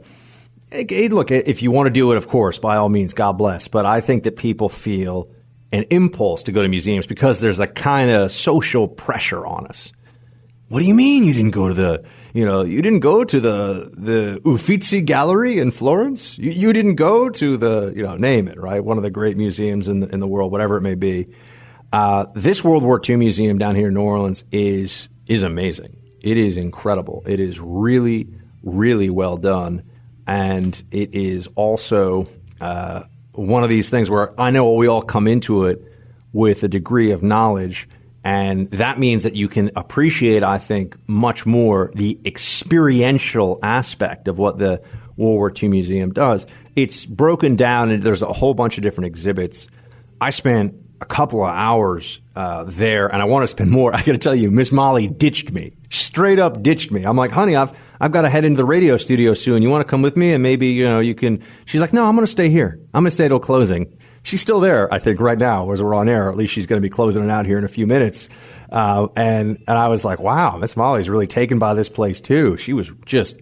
a. Look, if you want to do it, of course, by all means, God bless. But I think that people feel an impulse to go to museums because there's a kind of social pressure on us. What do you mean you didn't go to the, you know, you didn't go to the the Uffizi Gallery in Florence? You, you didn't go to the, you know, name it, right? One of the great museums in the, in the world, whatever it may be. Uh, this World War II museum down here in New Orleans is is amazing. It is incredible. It is really, really well done, and it is also uh, one of these things where I know we all come into it with a degree of knowledge and that means that you can appreciate, I think, much more the experiential aspect of what the World War II Museum does. It's broken down, and there's a whole bunch of different exhibits. I spent a couple of hours uh, there, and I want to spend more. I got to tell you, Miss Molly ditched me, straight up ditched me. I'm like, honey, I've I've got to head into the radio studio soon. You want to come with me, and maybe you know you can. She's like, no, I'm going to stay here. I'm going to stay till closing. She's still there, I think, right now as we're on air. At least she's going to be closing it out here in a few minutes. Uh, and and I was like, wow, Miss Molly's really taken by this place too. She was just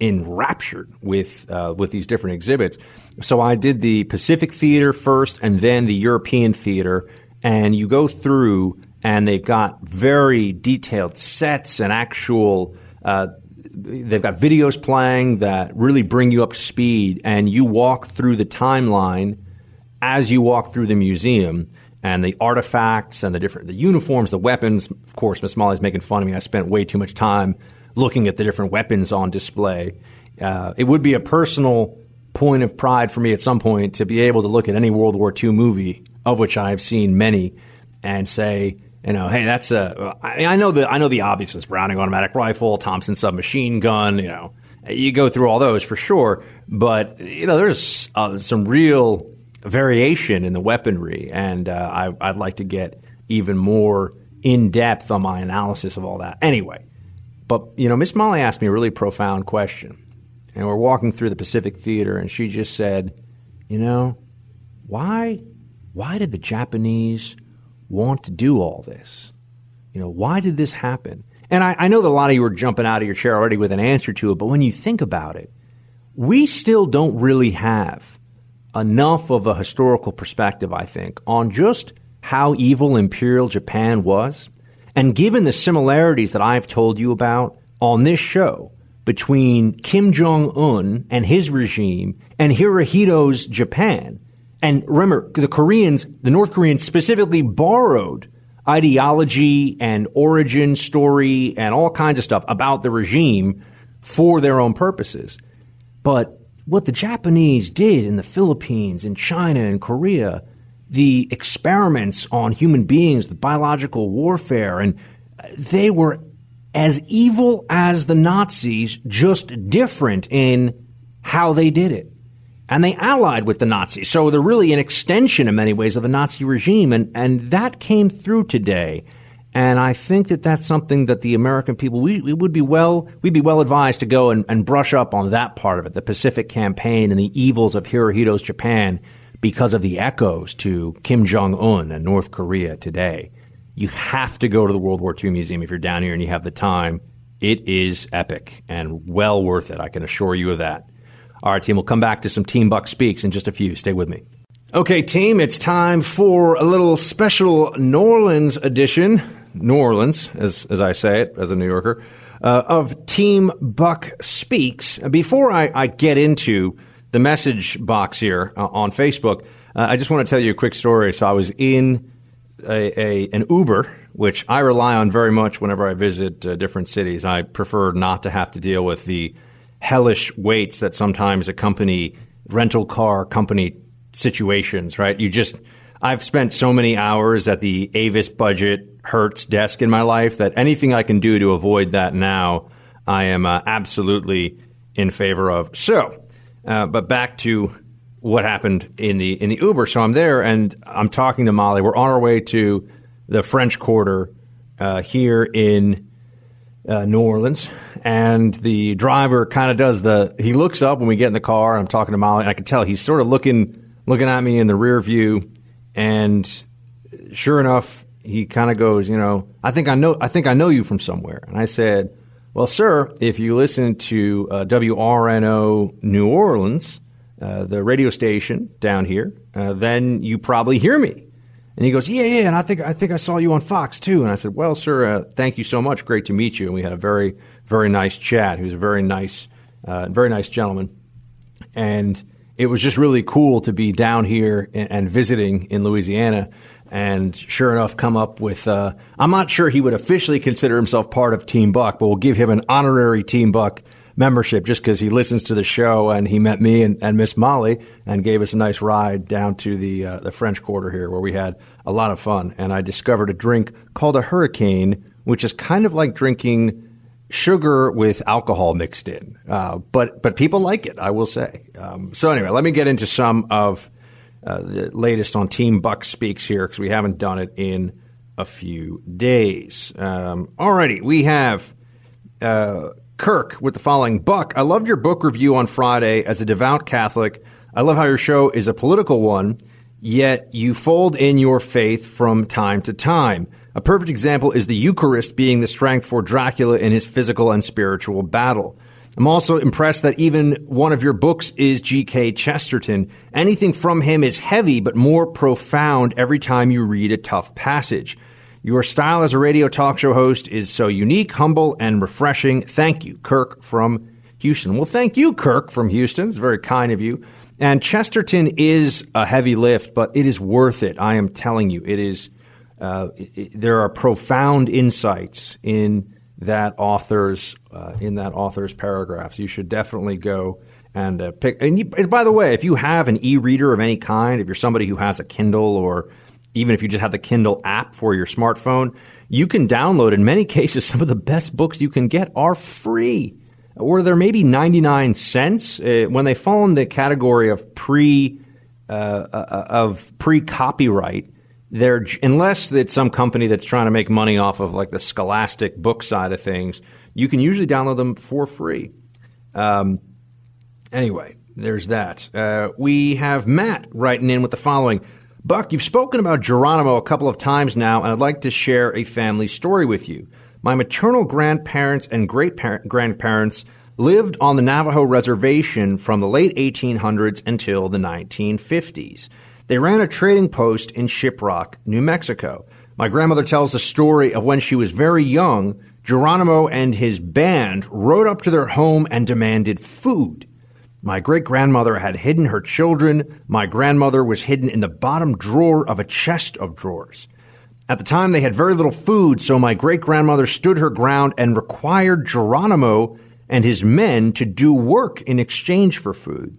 enraptured with uh, with these different exhibits. So I did the Pacific Theater first, and then the European Theater. And you go through, and they've got very detailed sets and actual. Uh, they've got videos playing that really bring you up to speed, and you walk through the timeline as you walk through the museum and the artifacts and the different the uniforms, the weapons. Of course, Miss Molly's making fun of me. I spent way too much time looking at the different weapons on display. Uh, it would be a personal point of pride for me at some point to be able to look at any World War II movie, of which I have seen many, and say, you know, hey, that's a. I, I know the I know the obvious was Browning automatic rifle, Thompson submachine gun. You know, you go through all those for sure, but you know, there's uh, some real variation in the weaponry, and uh, I, would like to get even more in depth on my analysis of all that. Anyway, but you know, Miss Molly asked me a really profound question, and we're walking through the Pacific Theater, and she just said, "You know, why, why did the Japanese want to do all this? You know, why did this happen?" And I, I know that a lot of you are jumping out of your chair already with an answer to it, but when you think about it, we still don't really have enough of a historical perspective, I think, on just how evil Imperial Japan was. And given the similarities that I've told you about on this show between Kim Jong un and his regime and Hirohito's Japan, and remember, the Koreans, the North Koreans specifically borrowed ideology and origin story and all kinds of stuff about the regime for their own purposes. But what the Japanese did in the Philippines, in China, and Korea, the experiments on human beings, the biological warfare, and they were as evil as the Nazis, just different in how they did it. And they allied with the Nazis. So they're really an extension in many ways of the Nazi regime. And, and that came through today. And I think that that's something that the American people, we, we would be well, we'd be well advised to go and, and brush up on that part of it, the Pacific campaign and the evils of Hirohito's Japan because of the echoes to Kim Jong Un and North Korea today. You have to go to the World War II Museum if you're down here and you have the time. It is epic and well worth it. I can assure you of that. All right, team, we'll come back to some Team Buck Speaks in just a few. Stay with me. Okay, team, it's time for a little special New Orleans edition New Orleans, as, as I say it as a New Yorker, uh, of Team Buck Speaks. Before I, I, get into the message box here uh, on Facebook, uh, I just want to tell you a quick story. So I was in a, a, an Uber, which I rely on very much whenever I visit uh, different cities. I prefer not to have to deal with the hellish waits that sometimes accompany rental car company situations, right? You just – I've spent so many hours at the Avis budget Hertz desk in my life that anything I can do to avoid that now, I am uh, absolutely in favor of. So, uh, but back to what happened in the in the Uber. So I'm there and I'm talking to Molly. We're on our way to the French Quarter uh, here in uh, New Orleans, and the driver kind of does the. He looks up when we get in the car. I'm talking to Molly. And I can tell he's sort of looking looking at me in the rear view, and sure enough, he kind of goes, you know, I think I know. I think I know you from somewhere. And I said, Well, sir, if you listen to uh, WRNO New Orleans, uh, the radio station down here, uh, then you probably hear me. And he goes, yeah, yeah, and I think I think I saw you on Fox too. And I said, well, sir, uh, thank you so much. Great to meet you. And we had a very very nice chat. He was a very nice, uh, very nice gentleman, and it was just really cool to be down here and, and visiting in Louisiana. And sure enough, come up with. Uh, I'm not sure he would officially consider himself part of Team Buck, but we'll give him an honorary Team Buck membership just because he listens to the show and he met me and, and Miss Molly and gave us a nice ride down to the uh, the French Quarter here where we had a lot of fun. And I discovered a drink called a Hurricane, which is kind of like drinking sugar with alcohol mixed in. Uh, but but people like it, I will say. Um, so anyway, let me get into some of uh, the latest on Team Buck Speaks here because we haven't done it in a few days. Um, alrighty, we have uh, Kirk with the following Buck. I loved your book review on Friday as a devout Catholic. I love how your show is a political one, yet you fold in your faith from time to time. A perfect example is the Eucharist being the strength for Dracula in his physical and spiritual battle. I'm also impressed that even one of your books is G.K. Chesterton. Anything from him is heavy but more profound every time you read a tough passage. Your style as a radio talk show host is so unique, humble, and refreshing. Thank you, Kirk from Houston. Well, thank you, Kirk from Houston. It's very kind of you. And Chesterton is a heavy lift, but it is worth it. I am telling you, it is uh, it, there are profound insights in that author's uh, in that author's paragraphs. You should definitely go and uh, pick. And, you, and, by the way, if you have an e-reader of any kind, if you're somebody who has a Kindle or even if you just have the Kindle app for your smartphone, you can download. In many cases, some of the best books you can get are free, or they're maybe 99 cents uh, when they fall in the category of pre uh, uh, of pre copyright they're unless it's some company that's trying to make money off of like the scholastic book side of things, you can usually download them for free. Um, anyway, there's that. Uh, we have Matt writing in with the following. Buck, you've spoken about Geronimo a couple of times now, and I'd like to share a family story with you. My maternal grandparents and great grandparents lived on the Navajo reservation from the late 1800s until the 1950s. They ran a trading post in Shiprock, New Mexico. My grandmother tells the story of when she was very young, Geronimo and his band rode up to their home and demanded food. My great grandmother had hidden her children. My grandmother was hidden in the bottom drawer of a chest of drawers. At the time, they had very little food, so my great grandmother stood her ground and required Geronimo and his men to do work in exchange for food.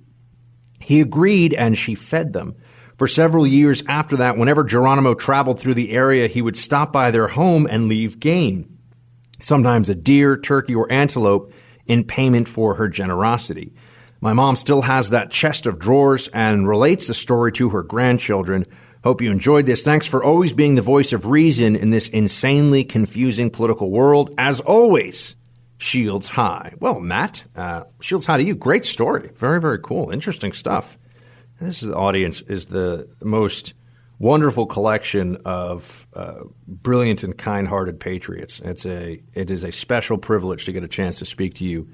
He agreed and she fed them. For several years after that, whenever Geronimo traveled through the area, he would stop by their home and leave game, sometimes a deer, turkey, or antelope, in payment for her generosity. My mom still has that chest of drawers and relates the story to her grandchildren. Hope you enjoyed this. Thanks for always being the voice of reason in this insanely confusing political world. As always, Shields High. Well, Matt, uh, Shields High to you. Great story. Very, very cool. Interesting stuff. This audience is the most wonderful collection of uh, brilliant and kind-hearted patriots. It's a it is a special privilege to get a chance to speak to you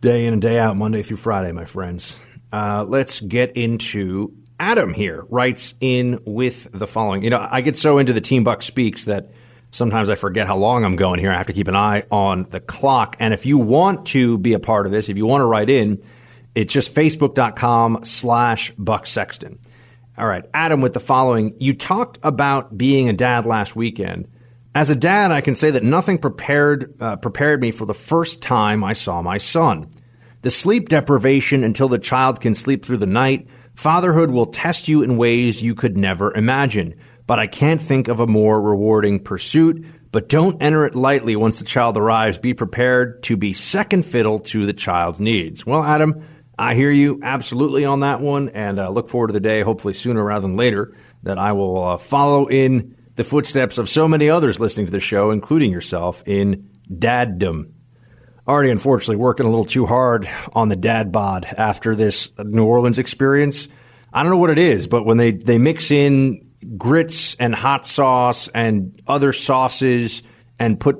day in and day out, Monday through Friday, my friends. Uh, let's get into Adam here. Writes in with the following. You know, I get so into the Team Buck speaks that sometimes I forget how long I'm going here. I have to keep an eye on the clock. And if you want to be a part of this, if you want to write in it's just facebook.com slash Buck Sexton. All right, Adam, with the following. You talked about being a dad last weekend. As a dad, I can say that nothing prepared uh, prepared me for the first time I saw my son. The sleep deprivation until the child can sleep through the night. Fatherhood will test you in ways you could never imagine. But I can't think of a more rewarding pursuit. But don't enter it lightly once the child arrives. Be prepared to be second fiddle to the child's needs. Well, Adam, I hear you absolutely on that one, and uh, look forward to the day, hopefully sooner rather than later, that I will uh, follow in the footsteps of so many others listening to the show, including yourself, in daddom. Already, unfortunately, working a little too hard on the dad bod after this New Orleans experience. I don't know what it is, but when they, they mix in grits and hot sauce and other sauces and put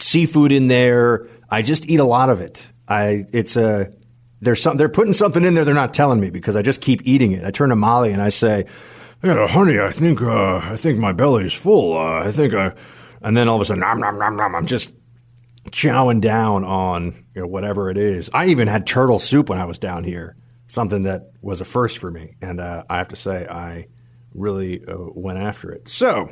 seafood in there, I just eat a lot of it. I it's a there's some they're putting something in there they're not telling me because I just keep eating it. I turn to Molly and I say, honey, I think uh, I think my belly's full. Uh, I think I, and then all of a sudden, nom nom nom nom. I'm just chowing down on you know, whatever it is. I even had turtle soup when I was down here, something that was a first for me, and uh, I have to say I really uh, went after it. So.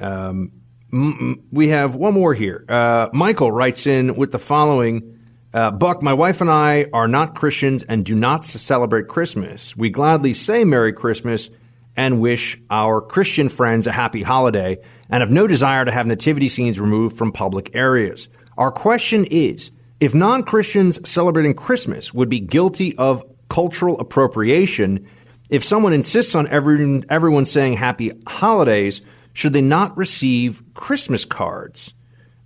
Um, m- we have one more here. Uh, Michael writes in with the following uh, Buck, my wife and I are not Christians and do not celebrate Christmas. We gladly say Merry Christmas and wish our Christian friends a happy holiday and have no desire to have nativity scenes removed from public areas. Our question is if non Christians celebrating Christmas would be guilty of cultural appropriation, if someone insists on everyone, everyone saying happy holidays, should they not receive Christmas cards?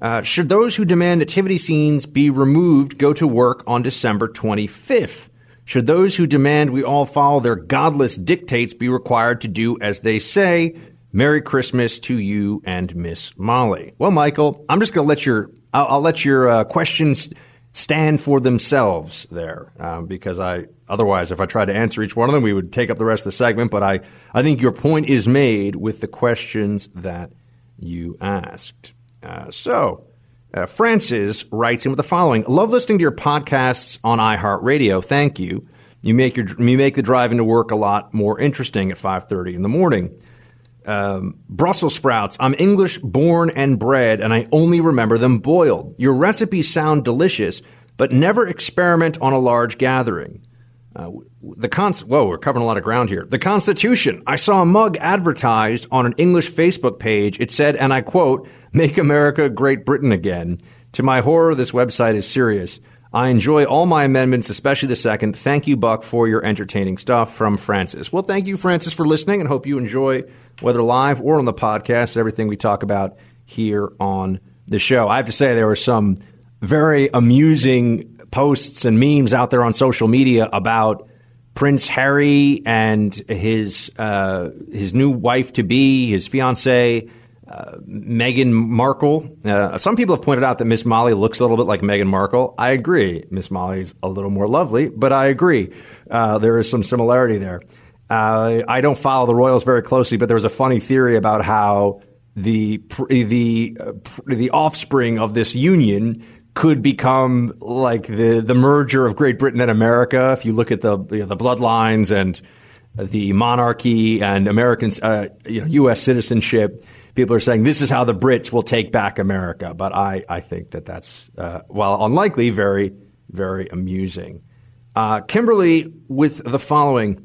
Uh, should those who demand nativity scenes be removed go to work on December 25th? Should those who demand we all follow their godless dictates be required to do as they say? Merry Christmas to you and Miss Molly. Well, Michael, I'm just going to let your I'll, I'll let your uh, questions stand for themselves there, um, because I otherwise, if I tried to answer each one of them, we would take up the rest of the segment. But I I think your point is made with the questions that you asked. Uh, so, uh, Francis writes in with the following: Love listening to your podcasts on iHeartRadio. Thank you. You make your you make the drive into work a lot more interesting at 5:30 in the morning. Um, Brussels sprouts. I'm English born and bred, and I only remember them boiled. Your recipes sound delicious, but never experiment on a large gathering. Uh, the cons- whoa, we're covering a lot of ground here. The Constitution. I saw a mug advertised on an English Facebook page. It said, and I quote, "Make America Great Britain Again." To my horror, this website is serious. I enjoy all my amendments, especially the second. Thank you, Buck, for your entertaining stuff from Francis. Well, thank you, Francis, for listening, and hope you enjoy, whether live or on the podcast, everything we talk about here on the show. I have to say, there were some very amusing posts and memes out there on social media about Prince Harry and his uh, his new wife to be, his fiancee uh, Meghan Markle. Uh, some people have pointed out that Miss Molly looks a little bit like Meghan Markle. I agree. Miss Molly's a little more lovely, but I agree. Uh, there is some similarity there. Uh, I don't follow the royals very closely, but there was a funny theory about how the the uh, the offspring of this union could become like the the merger of Great Britain and America. If you look at the you know, the bloodlines and the monarchy and American uh, you know, U.S. citizenship, people are saying this is how the Brits will take back America. But I I think that that's uh, while unlikely, very very amusing. Uh, Kimberly with the following.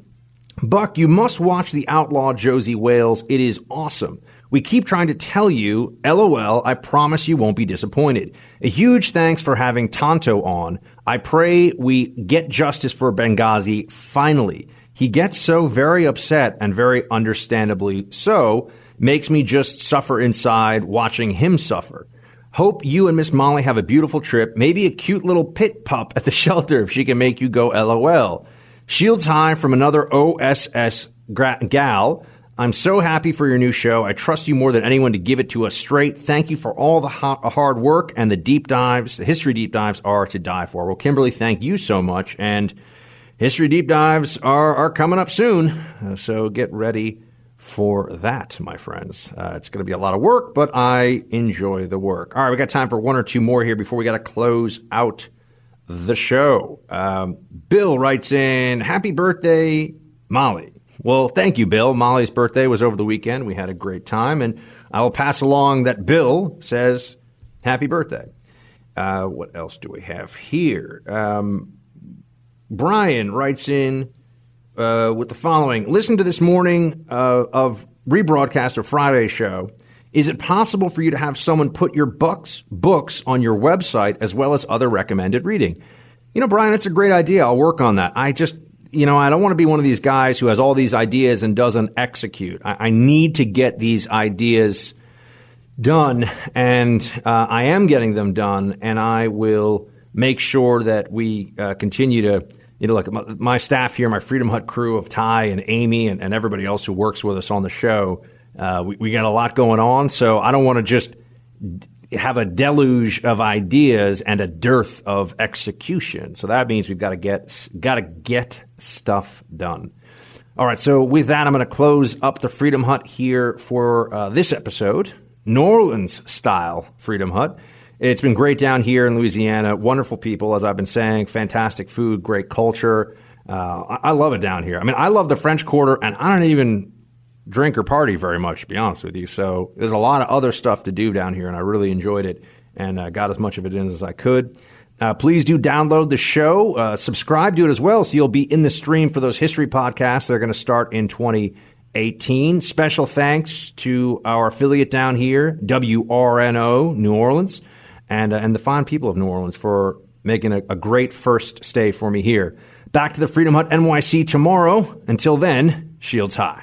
Buck, you must watch The Outlaw Josie Wales. It is awesome. We keep trying to tell you, lol, I promise you won't be disappointed. A huge thanks for having Tanto on. I pray we get justice for Benghazi finally. He gets so very upset and very understandably so, makes me just suffer inside watching him suffer. Hope you and Miss Molly have a beautiful trip, maybe a cute little pit pup at the shelter if she can make you go lol. Shields high from another OSS gal. I'm so happy for your new show. I trust you more than anyone to give it to us straight. Thank you for all the hard work and the deep dives. The history deep dives are to die for. Well, Kimberly, thank you so much. And history deep dives are, are coming up soon. Uh, so get ready for that, my friends. Uh, it's going to be a lot of work, but I enjoy the work. All right, we got time for one or two more here before we got to close out the show. Um, Bill writes in, Happy birthday, Molly. Well, thank you, Bill. Molly's birthday was over the weekend. We had a great time, and I will pass along that Bill says happy birthday. Uh, what else do we have here? Um, Brian writes in uh, with the following Listen to this morning uh, of rebroadcast of Friday's show. Is it possible for you to have someone put your books books on your website as well as other recommended reading? You know, Brian, that's a great idea. I'll work on that. I just you know, I don't want to be one of these guys who has all these ideas and doesn't execute. I, I need to get these ideas done, and uh, I am getting them done, and I will make sure that we uh, continue to. You know, like my, my, staff here, my Freedom Hut crew of Ty and Amy and, and everybody else who works with us on the show, uh, we, we got a lot going on. So I don't want to just have a deluge of ideas and a dearth of execution. So that means we've got to get got to get stuff done. All right. So with that, I'm going to close up the Freedom Hut here for uh, this episode, New Orleans style Freedom Hut. It's been great down here in Louisiana. Wonderful people, as I've been saying. Fantastic food, great culture. Uh, I, I love it down here. I mean, I love the French Quarter, and I don't even drink or party very much, to be honest with you. So there's a lot of other stuff to do down here, and I really enjoyed it and uh, got as much of it in as I could. Uh, please do download the show, uh, subscribe to it as well, so you'll be in the stream for those history podcasts. They're going to start in 2018. Special thanks to our affiliate down here, WRNO New Orleans, and uh, and the fine people of New Orleans for making a, a great first stay for me here. Back to the Freedom Hut NYC tomorrow. Until then, shields high.